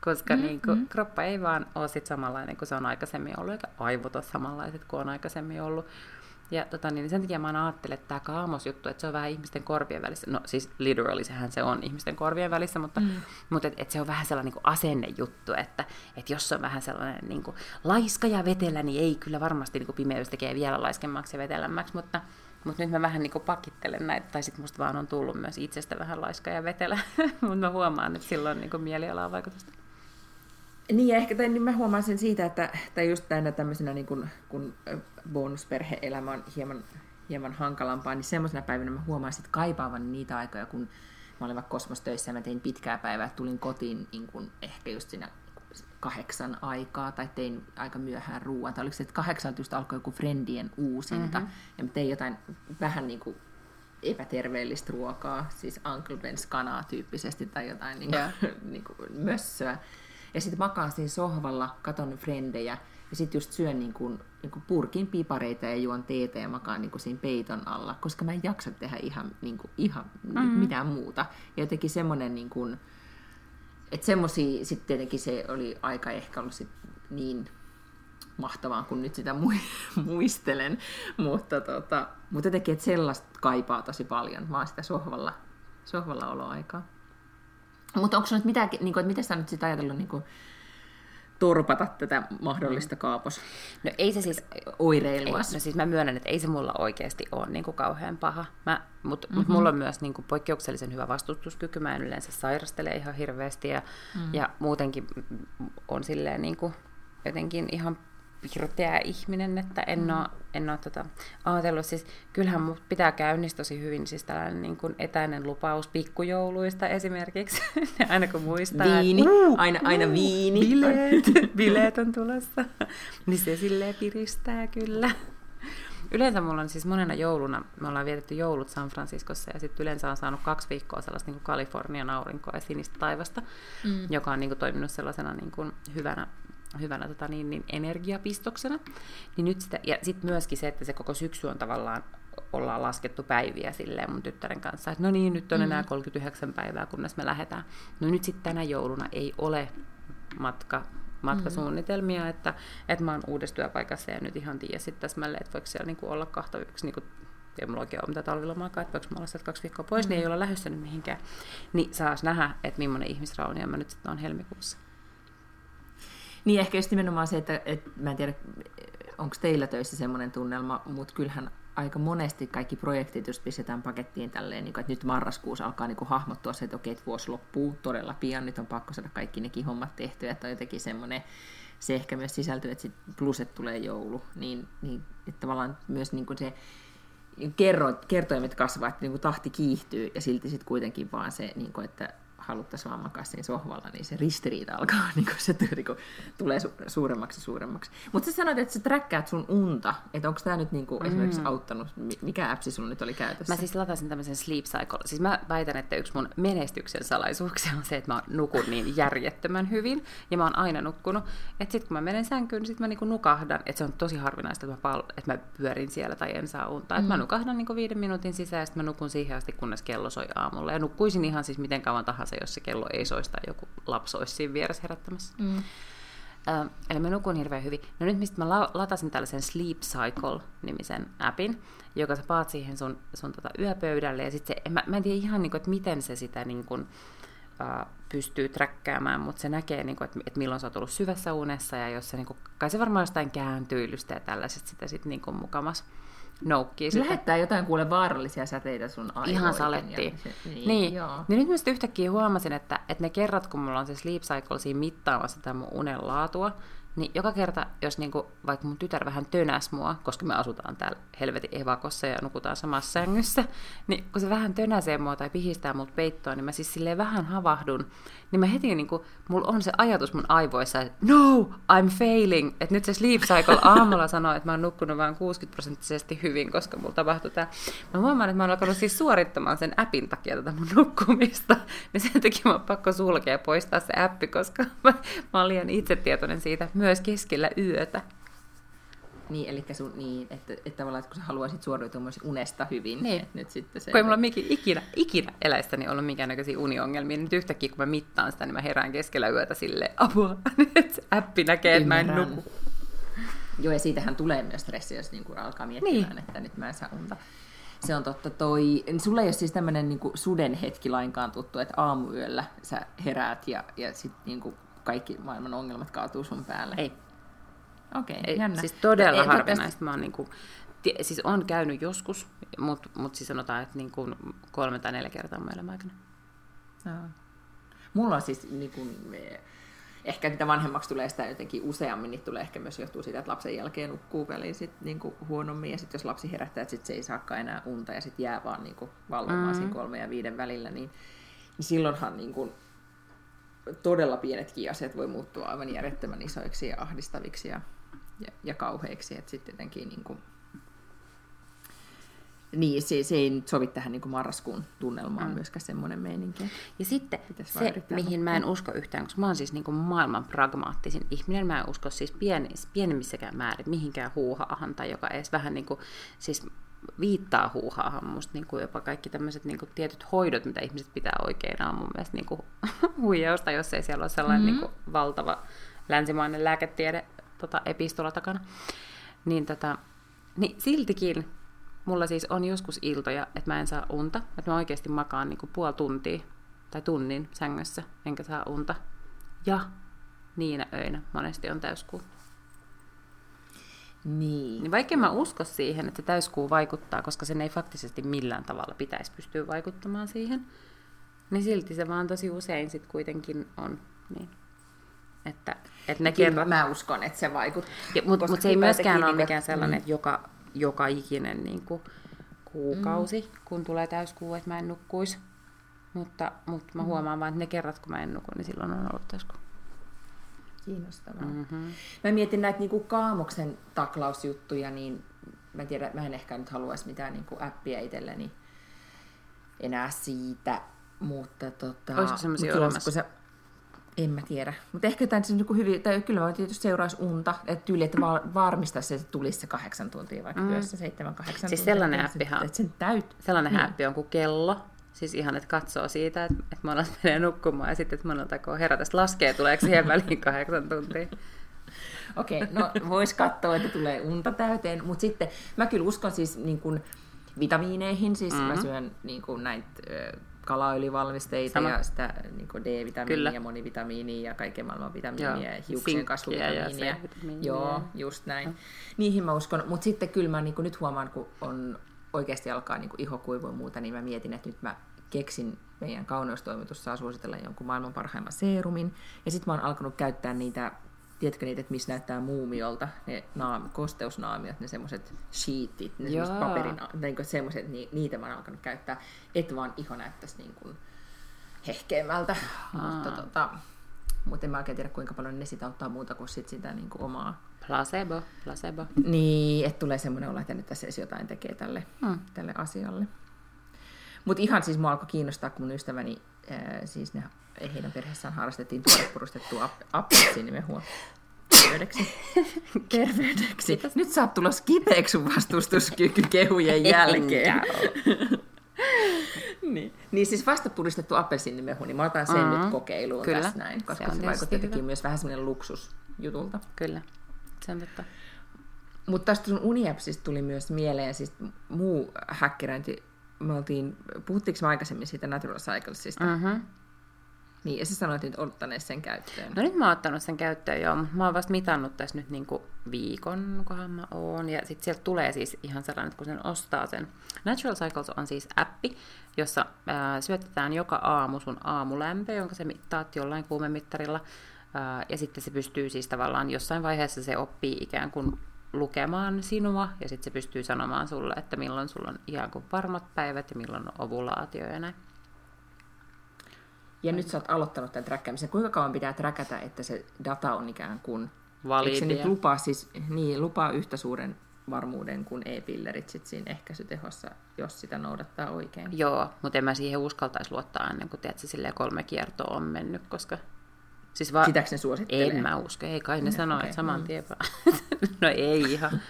koska mm, niin kuin, mm. kroppa ei vaan ole sit samanlainen kuin se on aikaisemmin ollut, eikä aivot ole samanlaiset kuin on aikaisemmin ollut. Ja tota, niin sen takia mä ajattelen, että tämä kaamosjuttu, että se on vähän ihmisten korvien välissä. No siis literally sehän se on ihmisten korvien välissä, mutta, mm. mutta et, et se on vähän sellainen niin asennejuttu, että et jos on vähän sellainen niin kuin, laiska ja vetelä, niin ei kyllä varmasti niin kuin pimeys tekee vielä laiskemmaksi ja vetelämmäksi, mutta, mutta nyt mä vähän niin kuin pakittelen näitä, tai sitten musta vaan on tullut myös itsestä vähän laiska ja vetelä, mutta mä huomaan, että silloin niin kuin mielialaa vaikutusta. Niin, ehkä tai, niin mä huomaan sen siitä, että tai just tänä tämmöisenä, niin kun, kun bonusperhe-elämä on hieman, hieman hankalampaa, niin semmoisena päivänä mä huomaan sitten kaipaavan niitä aikoja, kun mä olin vaikka kosmostöissä ja mä tein pitkää päivää, tulin kotiin niin kun ehkä just siinä kahdeksan aikaa tai tein aika myöhään ruoan. Tai oliko se, että kahdeksan just alkoi joku Friendien uusinta mm-hmm. ja mä tein jotain vähän niin kuin epäterveellistä ruokaa, siis Uncle Ben's kanaa tyyppisesti tai jotain niin kuin, yeah. niin kuin mössöä. Ja sitten makaan siinä sohvalla, katon frendejä ja sitten just syön niin kuin, niin kuin purkin pipareita ja juon teetä ja makaan niin kuin siinä peiton alla, koska mä en jaksa tehdä ihan, niin kuin, ihan mm-hmm. mitään muuta. Ja jotenkin semmoinen, niin kuin, että semmoisia sitten tietenkin se oli aika ehkä ollut sit niin mahtavaa, kun nyt sitä muistelen, mutta, tota, mutta jotenkin, että sellaista kaipaa tosi paljon, vaan sitä sohvalla, sohvalla oloaikaa. Mutta onko nyt mitään, niin kuin, että miten sä nyt sitä ajatellut niin kuin, torpata tätä mahdollista kaapos No ei se siis... Oireilua. no siis mä myönnän, että ei se mulla oikeasti ole niin kuin kauhean paha. Mä, mut, mm-hmm. mut mulla on myös niin kuin poikkeuksellisen hyvä vastustuskyky. Mä en yleensä sairastele ihan hirveästi ja, mm-hmm. ja muutenkin on silleen niin kuin jotenkin ihan pirteä ihminen, että en mm. ole, en ole tota, ajatellut. Siis, kyllähän mut pitää käynnistä tosi hyvin, siis tällainen niin kuin etäinen lupaus pikkujouluista esimerkiksi, aina kun muistaa. Viini, että, uh, aina, aina uh, viini. Bileet, bileet on tulossa. niin se silleen piristää kyllä. Yleensä mulla on siis monena jouluna, me ollaan vietetty joulut San Franciscossa ja sitten yleensä on saanut kaksi viikkoa sellaista niin kuin Kalifornian aurinkoa ja sinistä taivasta, mm. joka on niin kuin, toiminut sellaisena niin kuin, hyvänä hyvänä tota, niin, niin energiapistoksena. Niin nyt sitä, ja sitten myöskin se, että se koko syksy on tavallaan ollaan laskettu päiviä silleen mun tyttären kanssa, että no niin, nyt on enää 39 mm. päivää, kunnes me lähdetään. No nyt sitten tänä jouluna ei ole matka, matkasuunnitelmia, mm. että, että mä oon uudessa työpaikassa ja nyt ihan tiedä sitten täsmälleen, että voiko siellä niinku olla kahta viikoksi niinku ei mulla oikein ole mitään talvilomaakaan, että voiko mä olla sieltä kaksi viikkoa pois, mm. niin ei olla lähdössä nyt mihinkään. Niin saas nähdä, että millainen ihmisraunio mä nyt sitten on helmikuussa. Niin ehkä just nimenomaan se, että, että mä en tiedä, onko teillä töissä semmoinen tunnelma, mutta kyllähän aika monesti kaikki projektit just pistetään pakettiin tälleen, niin kuin, että nyt marraskuussa alkaa niin kuin hahmottua se, että okei, että vuosi loppuu todella pian, nyt on pakko saada kaikki nekin hommat tehtyä, että on jotenkin semmoinen, se ehkä myös sisältyy, että sit plus, että tulee joulu, niin, niin että tavallaan myös niin kuin se kerro, kertoimet kasvaa, että niin kuin tahti kiihtyy ja silti sitten kuitenkin vaan se, niin kuin, että haluttaisiin vaan makaa siinä sohvalla, niin se ristiriita alkaa, niin kuin se niin kuin, tulee su- suuremmaksi ja suuremmaksi. Mutta sä sanoit, että sä träkkäät sun unta, että onko tämä nyt niin kuin, mm. esimerkiksi auttanut, mikä appsi sulla nyt oli käytössä? Mä siis latasin tämmöisen Sleep Cycle. Siis mä väitän, että yksi mun menestyksen salaisuuksia on se, että mä nukun niin järjettömän hyvin, ja mä oon aina nukkunut, että sit kun mä menen sänkyyn, niin sit mä niinku nukahdan, että se on tosi harvinaista, että mä, pal- että mä pyörin siellä tai en saa unta. Mm. Että mä nukahdan niinku viiden minuutin sisään, ja sitten mä nukun siihen asti, kunnes kello soi aamulla. Ja nukkuisin ihan siis miten kauan tahansa, jos se kello ei soista joku lapsi olisi siinä vieressä herättämässä. Mm. Ö, eli mä nukun hirveän hyvin. No nyt mistä mä la- latasin tällaisen Sleep Cycle-nimisen appin, joka sä paat siihen sun, sun tota yöpöydälle, ja sit se, mä, mä en tiedä ihan, niin kuin, että miten se sitä niin kuin, uh, pystyy träkkäämään, mutta se näkee, niin kuin, että, milloin sä oot ollut syvässä unessa, ja jos se, niin kuin, kai se varmaan jostain kääntyilystä ja tällaiset sitä sitten niin kuin mukamas noukkii. Se lähettää jotain kuule vaarallisia säteitä sun aivoihin. Ihan salettiin. Se, niin, niin. niin nyt mä yhtäkkiä huomasin, että, että ne kerrat, kun mulla on se sleep cycle siinä mittaamassa tätä mun unen laatua, niin joka kerta, jos niinku, vaikka mun tytär vähän tönäs mua, koska me asutaan täällä helvetin evakossa ja nukutaan samassa sängyssä, niin kun se vähän tönäsee mua tai pihistää mut peittoon, niin mä siis silleen vähän havahdun, niin mä heti niinku, mulla on se ajatus mun aivoissa, että no, I'm failing, että nyt se sleep cycle aamulla sanoo, että mä oon nukkunut vain 60 prosenttisesti hyvin, koska mulla tapahtui tää. Mä huomaan, että mä oon alkanut siis suorittamaan sen appin takia tätä mun nukkumista, niin sen takia mä oon pakko sulkea ja poistaa se appi, koska mä, mä oon liian itsetietoinen siitä myös keskellä yötä. Niin, eli sun, niin, että, että tavallaan, että kun sä haluaisit suoriutua myös unesta hyvin, niin. että nyt sitten se... Kun ei mulla ole ikinä, ikinä eläissäni ollut minkäännäköisiä uniongelmia, niin nyt yhtäkkiä kun mä mittaan sitä, niin mä herään keskellä yötä sille apua, että appi näkee, että mä en nuku. Joo, ja siitähän tulee myös stressi, jos niin alkaa miettimään, niin. että nyt mä en saa unta. Se on totta toi, sulla ei ole siis tämmöinen niin suden hetki lainkaan tuttu, että aamuyöllä sä heräät ja, ja sitten niin kaikki maailman ongelmat kaatuu sun päälle. Ei. Okei, okay, Ei, jännä. Siis todella harvinaista. Mä oon niinku, siis on käynyt joskus, mutta mut siis sanotaan, että niinku kolme tai neljä kertaa mun elämän aikana. No. Mulla on siis niin kuin, ehkä mitä vanhemmaksi tulee sitä jotenkin useammin, niin tulee ehkä myös johtuu siitä, että lapsen jälkeen nukkuu väliin sit niin kuin huonommin, ja sitten jos lapsi herättää, että sit se ei saakaan enää unta, ja sitten jää vaan niin kuin valvomaan mm-hmm. siinä kolme ja viiden välillä, niin, niin silloinhan niin kuin, todella pienetkin asiat voi muuttua aivan järjettömän isoiksi ja ahdistaviksi ja, ja, ja kauheiksi, että sitten jotenkin niin kuin, niin, se, se ei nyt sovi tähän niin kuin marraskuun tunnelmaan mm. myöskään semmoinen meininki. Ja sitten se, mihin mä en usko yhtään, koska mä oon siis niin kuin maailman pragmaattisin ihminen, mä en usko siis pienemmissäkään määrin mihinkään huuhaahan tai joka edes vähän niin kuin, siis viittaa huuhaahan musta niin kuin jopa kaikki tämmöiset niin kuin tietyt hoidot, mitä ihmiset pitää oikein, on mun mielestä niin kuin huijausta, jos ei siellä ole sellainen mm-hmm. niin kuin valtava länsimainen lääketiede tota, epistola takana. Niin, tota, niin siltikin mulla siis on joskus iltoja, että mä en saa unta, että mä oikeasti makaan niin kuin puoli tuntia tai tunnin sängyssä, enkä saa unta. Ja niinä öinä monesti on täyskuu. Niin. niin vaikka mä usko siihen, että se täyskuu vaikuttaa, koska sen ei faktisesti millään tavalla pitäisi pystyä vaikuttamaan siihen, niin silti se vaan tosi usein sitten kuitenkin on niin. Että, että ne kerrat... Mä uskon, että se vaikuttaa. Mutta mut se ei myöskään ole mikään sellainen, mm. että joka, joka ikinen niin kuin, kuukausi, mm. kun tulee täyskuu, että mä en nukkuisi. Mutta, mutta mä mm. huomaan vaan, että ne kerrat, kun mä en nuku, niin silloin on ollut täyskuu. Kiinnostavaa. Mm-hmm. Mä mietin näitä niin kuin kaamoksen taklausjuttuja, niin mä, tiedän, mä en ehkä nyt haluaisi mitään niin kuin appia itselleni enää siitä, mutta tota... Olisiko semmoisia olemassa? Se, en mä tiedä. Mutta ehkä jotain se niin hyvin, tai kyllä mä tietysti seuraisi unta, että tyyli, että varmistaisi, että tulisi se kahdeksan tuntia vaikka mm. yössä, seitsemän, kahdeksan siis tuntia. sellainen appihan, että sen täyt... sellainen niin. appi on kuin kello, Siis ihan, että katsoo siitä, että, että monelta menee nukkumaan ja sitten, että monelta kun herätä, laskee, tuleeko siihen väliin kahdeksan tuntia. Okei, okay, no voisi katsoa, että tulee unta täyteen, mutta sitten mä kyllä uskon siis niin kuin vitamiineihin, siis mm-hmm. mä syön niin kuin näitä kalaöljyvalmisteita Sama. ja sitä niin D-vitamiinia Kyllä. ja monivitamiinia ja kaiken maailman vitamiinia Joo. ja hiuksien Sinkkiä kasvuvitamiinia. ja. Joo, just näin. Niihin mä uskon. Mutta sitten kyllä mä niin nyt huomaan, kun on oikeasti alkaa niin iho kuivua muuta, niin mä mietin, että nyt mä keksin meidän kauneustoimitus saa suositella jonkun maailman parhaimman seerumin. Ja sitten mä oon alkanut käyttää niitä, tiedätkö niitä, että missä näyttää muumiolta, ne naam, kosteusnaamiot, ne semmoiset sheetit, ne semmoiset paperin, niin semmoiset, niin, niitä mä oon alkanut käyttää, että vaan iho näyttäisi niin kuin hehkeämmältä. Mutta, tota, mutta en mä oikein tiedä, kuinka paljon ne sitä auttaa muuta kuin sit sitä niin kuin omaa Placebo, placebo. niin, että tulee semmoinen olo, että nyt tässä edes jotain tekee tälle, Hmm. tälle asialle. Mutta ihan siis mua alkoi kiinnostaa, kun mun ystäväni, ää, siis ne, heidän perheessään harrastettiin tuorepurustettua ap- appelsiinimehua. Terveydeksi. Terveydeksi. Nyt sä oot tulos kipeäksi sun vastustuskyky kehujen jälkeen. niin. niin siis vasta puristettu appelsiinimehu, niin mä otan sen Mm. nyt kokeiluun Kyllä. tässä näin, koska Se se, hyvä. myös vähän semmoinen luksusjutulta. Kyllä, se on totta. Mutta tästä sun uniapsista tuli myös mieleen siis muu häkkäröinti. Me oltiin, puhuttiinko me aikaisemmin siitä Natural Cyclesista? Mm. Mm-hmm. Niin, ja sä sanoit nyt ottaneet sen käyttöön. No nyt mä oon ottanut sen käyttöön jo, mutta mä oon vasta mitannut tässä nyt niinku viikon, kohan mä oon. Ja sitten sieltä tulee siis ihan sellainen, että kun sen ostaa sen. Natural Cycles on siis appi, jossa ää, syötetään joka aamu sun aamulämpö, jonka sä mittaat jollain kuumemittarilla. Ja sitten se pystyy siis tavallaan jossain vaiheessa se oppii ikään kuin lukemaan sinua, ja sitten se pystyy sanomaan sulle, että milloin sulla on ihan kuin varmat päivät ja milloin on ovulaatio ja näin. Ja nyt sä oot aloittanut tämän träkkäämisen. Kuinka kauan pitää träkätä, että se data on ikään kuin... Eikö se Validia. nyt lupaa, siis, niin, lupaa yhtä suuren varmuuden kuin e-pillerit sit siinä ehkäisytehossa, jos sitä noudattaa oikein? Joo, mutta en mä siihen uskaltaisi luottaa ennen kuin tiedätkö, silleen kolme kiertoa on mennyt, koska... Siis va- Sitäkö ne suosittelee? en mä usko, ei kai ne No, sanoo, okei, että saman mm. tien vaan. no ei ihan.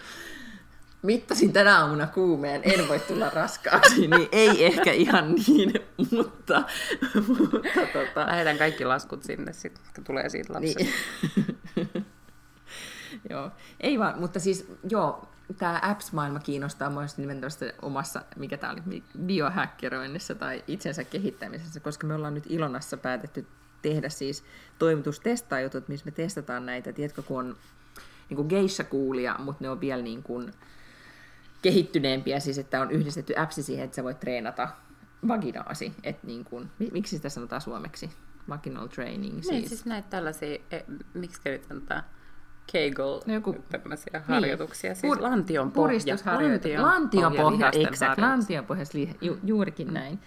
Mittasin tänä aamuna kuumeen, en voi tulla raskaaksi, niin ei ehkä ihan niin, mutta, mutta tota, Lähetän kaikki laskut sinne sitten, kun tulee siitä lapsesta. Niin. joo, ei vaan, mutta siis joo, tämä apps-maailma kiinnostaa myös nimenomaan omassa, mikä tämä oli, biohäkkeröinnissä tai itsensä kehittämisessä, koska me ollaan nyt Ilonassa päätetty tehdä siis toimitustestaajutut, missä me testataan näitä, tiedätkö, kun on niin kuin geisha-kuulia, mutta ne on vielä niin kuin kehittyneempiä, siis että on yhdistetty appsi siihen, että sä voit treenata vaginaasi, että niin kuin, mi- miksi sitä sanotaan suomeksi? Vaginal training, Niin, siis. siis näitä tällaisia, e, miksi nyt sanotaan, Kegel, No joku- tämmöisiä harjoituksia, siis Pur- lantion pohja. Lantion pohja, exact, lantion pohjas, li- ju, juurikin näin.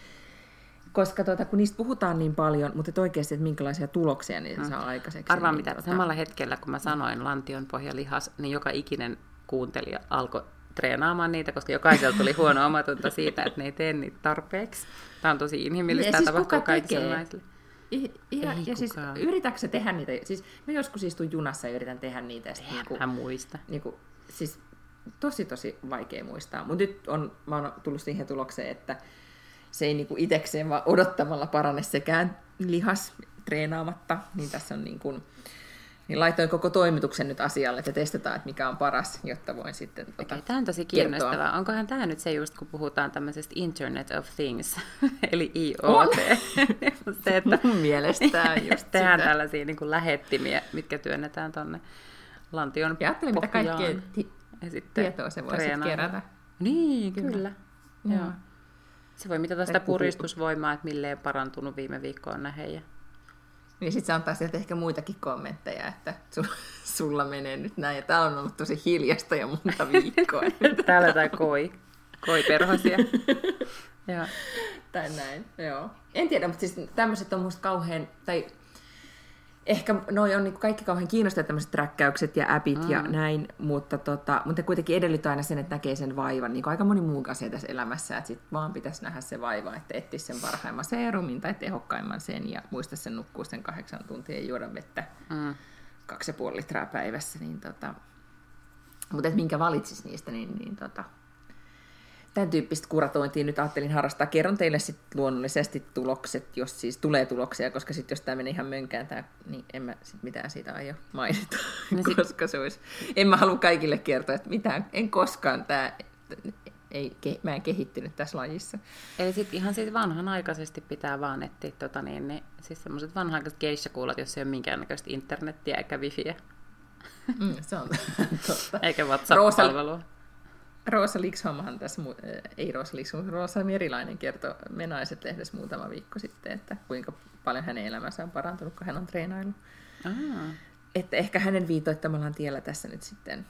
Koska tuota, kun niistä puhutaan niin paljon, mutta et oikeasti, että minkälaisia tuloksia niitä mm. saa aikaiseksi. Arvaa niin, mitä, tuota, samalla hetkellä kun mä sanoin lantion pohjalihas, niin joka ikinen kuuntelija alkoi treenaamaan niitä, koska jokaisella tuli huono omatunto siitä, että ne ei tee niitä tarpeeksi. Tämä on tosi inhimillistä, tämä siis tapahtuu kaikille naisille. I, ihan, Ei ja siis yritätkö tehdä niitä? Siis mä joskus istun junassa ja yritän tehdä niitä. Ja Eihän niinku, mä muista. niinku, siis tosi tosi vaikea muistaa. Mutta nyt on, mä oon tullut siihen tulokseen, että se ei niinku itekseen vaan odottamalla parane sekään lihas treenaamatta, niin tässä on niin kuin, niin laitoin koko toimituksen nyt asialle, että testataan, että mikä on paras, jotta voin sitten tota, Okei, tämä on tosi kertoa. kiinnostavaa. Onkohan tämä nyt se just, kun puhutaan tämmöisestä Internet of Things, eli IoT. se, että Mun mielestä just tehdään sitä. tällaisia niin kuin lähettimiä, mitkä työnnetään tonne lantion Ja ajattelin, mitä pohjaan. kaikkea ti- ja sitten tietoa se voi sitten kerätä. Niin, kyllä. kyllä. Joo. Joo. Se voi mitata sitä puristusvoimaa, että milleen parantunut viime viikkoon nähden. Ja... Niin sitten se antaa sieltä ehkä muitakin kommentteja, että su- sulla menee nyt näin. Ja täällä on ollut tosi hiljasta jo monta viikkoa. Täällä jotain koi, koiperhosia. Joo. tai näin, joo. En tiedä, mutta siis tämmöiset on musta kauhean, tai ehkä noi on niinku kaikki kauhean kiinnostavia tämmöiset träkkäykset ja appit mm. ja näin, mutta, tota, mutta kuitenkin edellyttää aina sen, että näkee sen vaivan, niin kuin aika moni muu asia tässä elämässä, että sit vaan pitäisi nähdä se vaiva, että etsisi sen parhaimman serumin tai tehokkaimman sen ja muista sen nukkuu sen kahdeksan tuntia ja juoda vettä Mm. kaksi ja puoli litraa päivässä, niin tota, mutta minkä valitsis niistä, niin, niin tota, tämän tyyppistä kuratointia nyt ajattelin harrastaa. Kerron teille sitten luonnollisesti tulokset, jos siis tulee tuloksia, koska sitten jos tämä menee ihan mönkään, tää, niin en mä sit mitään siitä aio mainita, No sit- koska se olisi... En mä halua kaikille kertoa, että mitään, en koskaan tämä... ei, ke, mä en kehittynyt tässä lajissa. Eli sitten ihan siis vanhanaikaisesti pitää vaan etsiä tota niin, niin siis semmoiset vanhanaikaiset geisha-kuulat, jos ei ole minkäännäköistä internettiä eikä wifiä. Mm, se on totta. Eikä WhatsApp-palvelua. Roosa Lixholmhan tässä, ei Roosa Lixholm, Roosa Merilainen kertoi Menaiset lehdessä muutama viikko sitten, että kuinka paljon hänen elämänsä on parantunut, kun hän on treenaillut. Että ehkä hänen viitoittamalla tiellä tässä nyt sitten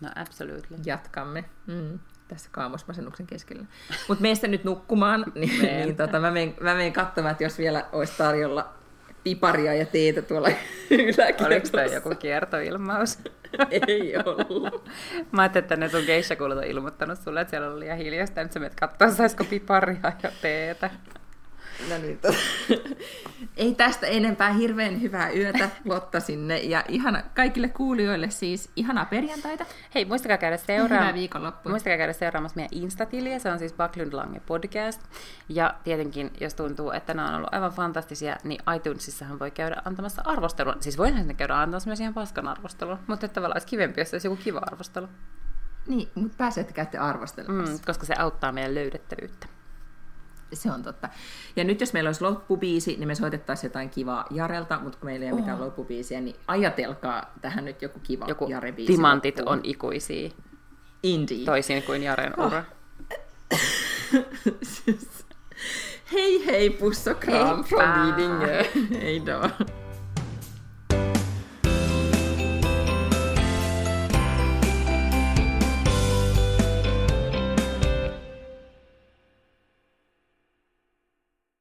no, absolutely. jatkamme. Mm tässä kaamosmasennuksen keskellä. Mutta meistä nyt nukkumaan, niin, niin tota, mä, menen, mä menen katsomaan, että jos vielä olisi tarjolla piparia ja teetä tuolla yläkerrassa. Oliko tämä joku kiertoilmaus? Ei ollut. Mä ajattelin, että ne sun geisha on ilmoittanut sulle, että siellä oli liian hiljasta, nyt sä menet katsoa, saisiko piparia ja teetä. No niin, to... Ei tästä enempää hirveän hyvää yötä Lotta sinne ja ihana, kaikille kuulijoille siis ihanaa perjantaita. Hei, muistakaa käydä, viikonloppu. muistakaa käydä seuraamassa meidän Instatiliä, se on siis Backlund Lange podcast. Ja tietenkin, jos tuntuu, että nämä on ollut aivan fantastisia, niin iTunesissahan voi käydä antamassa arvostelua. Siis voihan sinne käydä antamassa myös ihan paskan arvostelun, mutta että tavallaan olisi kivempi, jos olisi joku kiva arvostelu. Niin, mutta pääsette käytte arvostelemassa. Mm, koska se auttaa meidän löydettävyyttä. Se on totta. Ja nyt jos meillä olisi loppubiisi, niin me soitettaisiin jotain kivaa Jarelta, mutta kun meillä ei ole mitään oh. loppubiisiä, niin ajatelkaa tähän nyt joku kiva joku Jare-biisi. Timantit loppuun. on ikuisia. Indeed. Toisin kuin Jaren ura. Oh. hei hei, pusso kram från Lidingö. Hej då.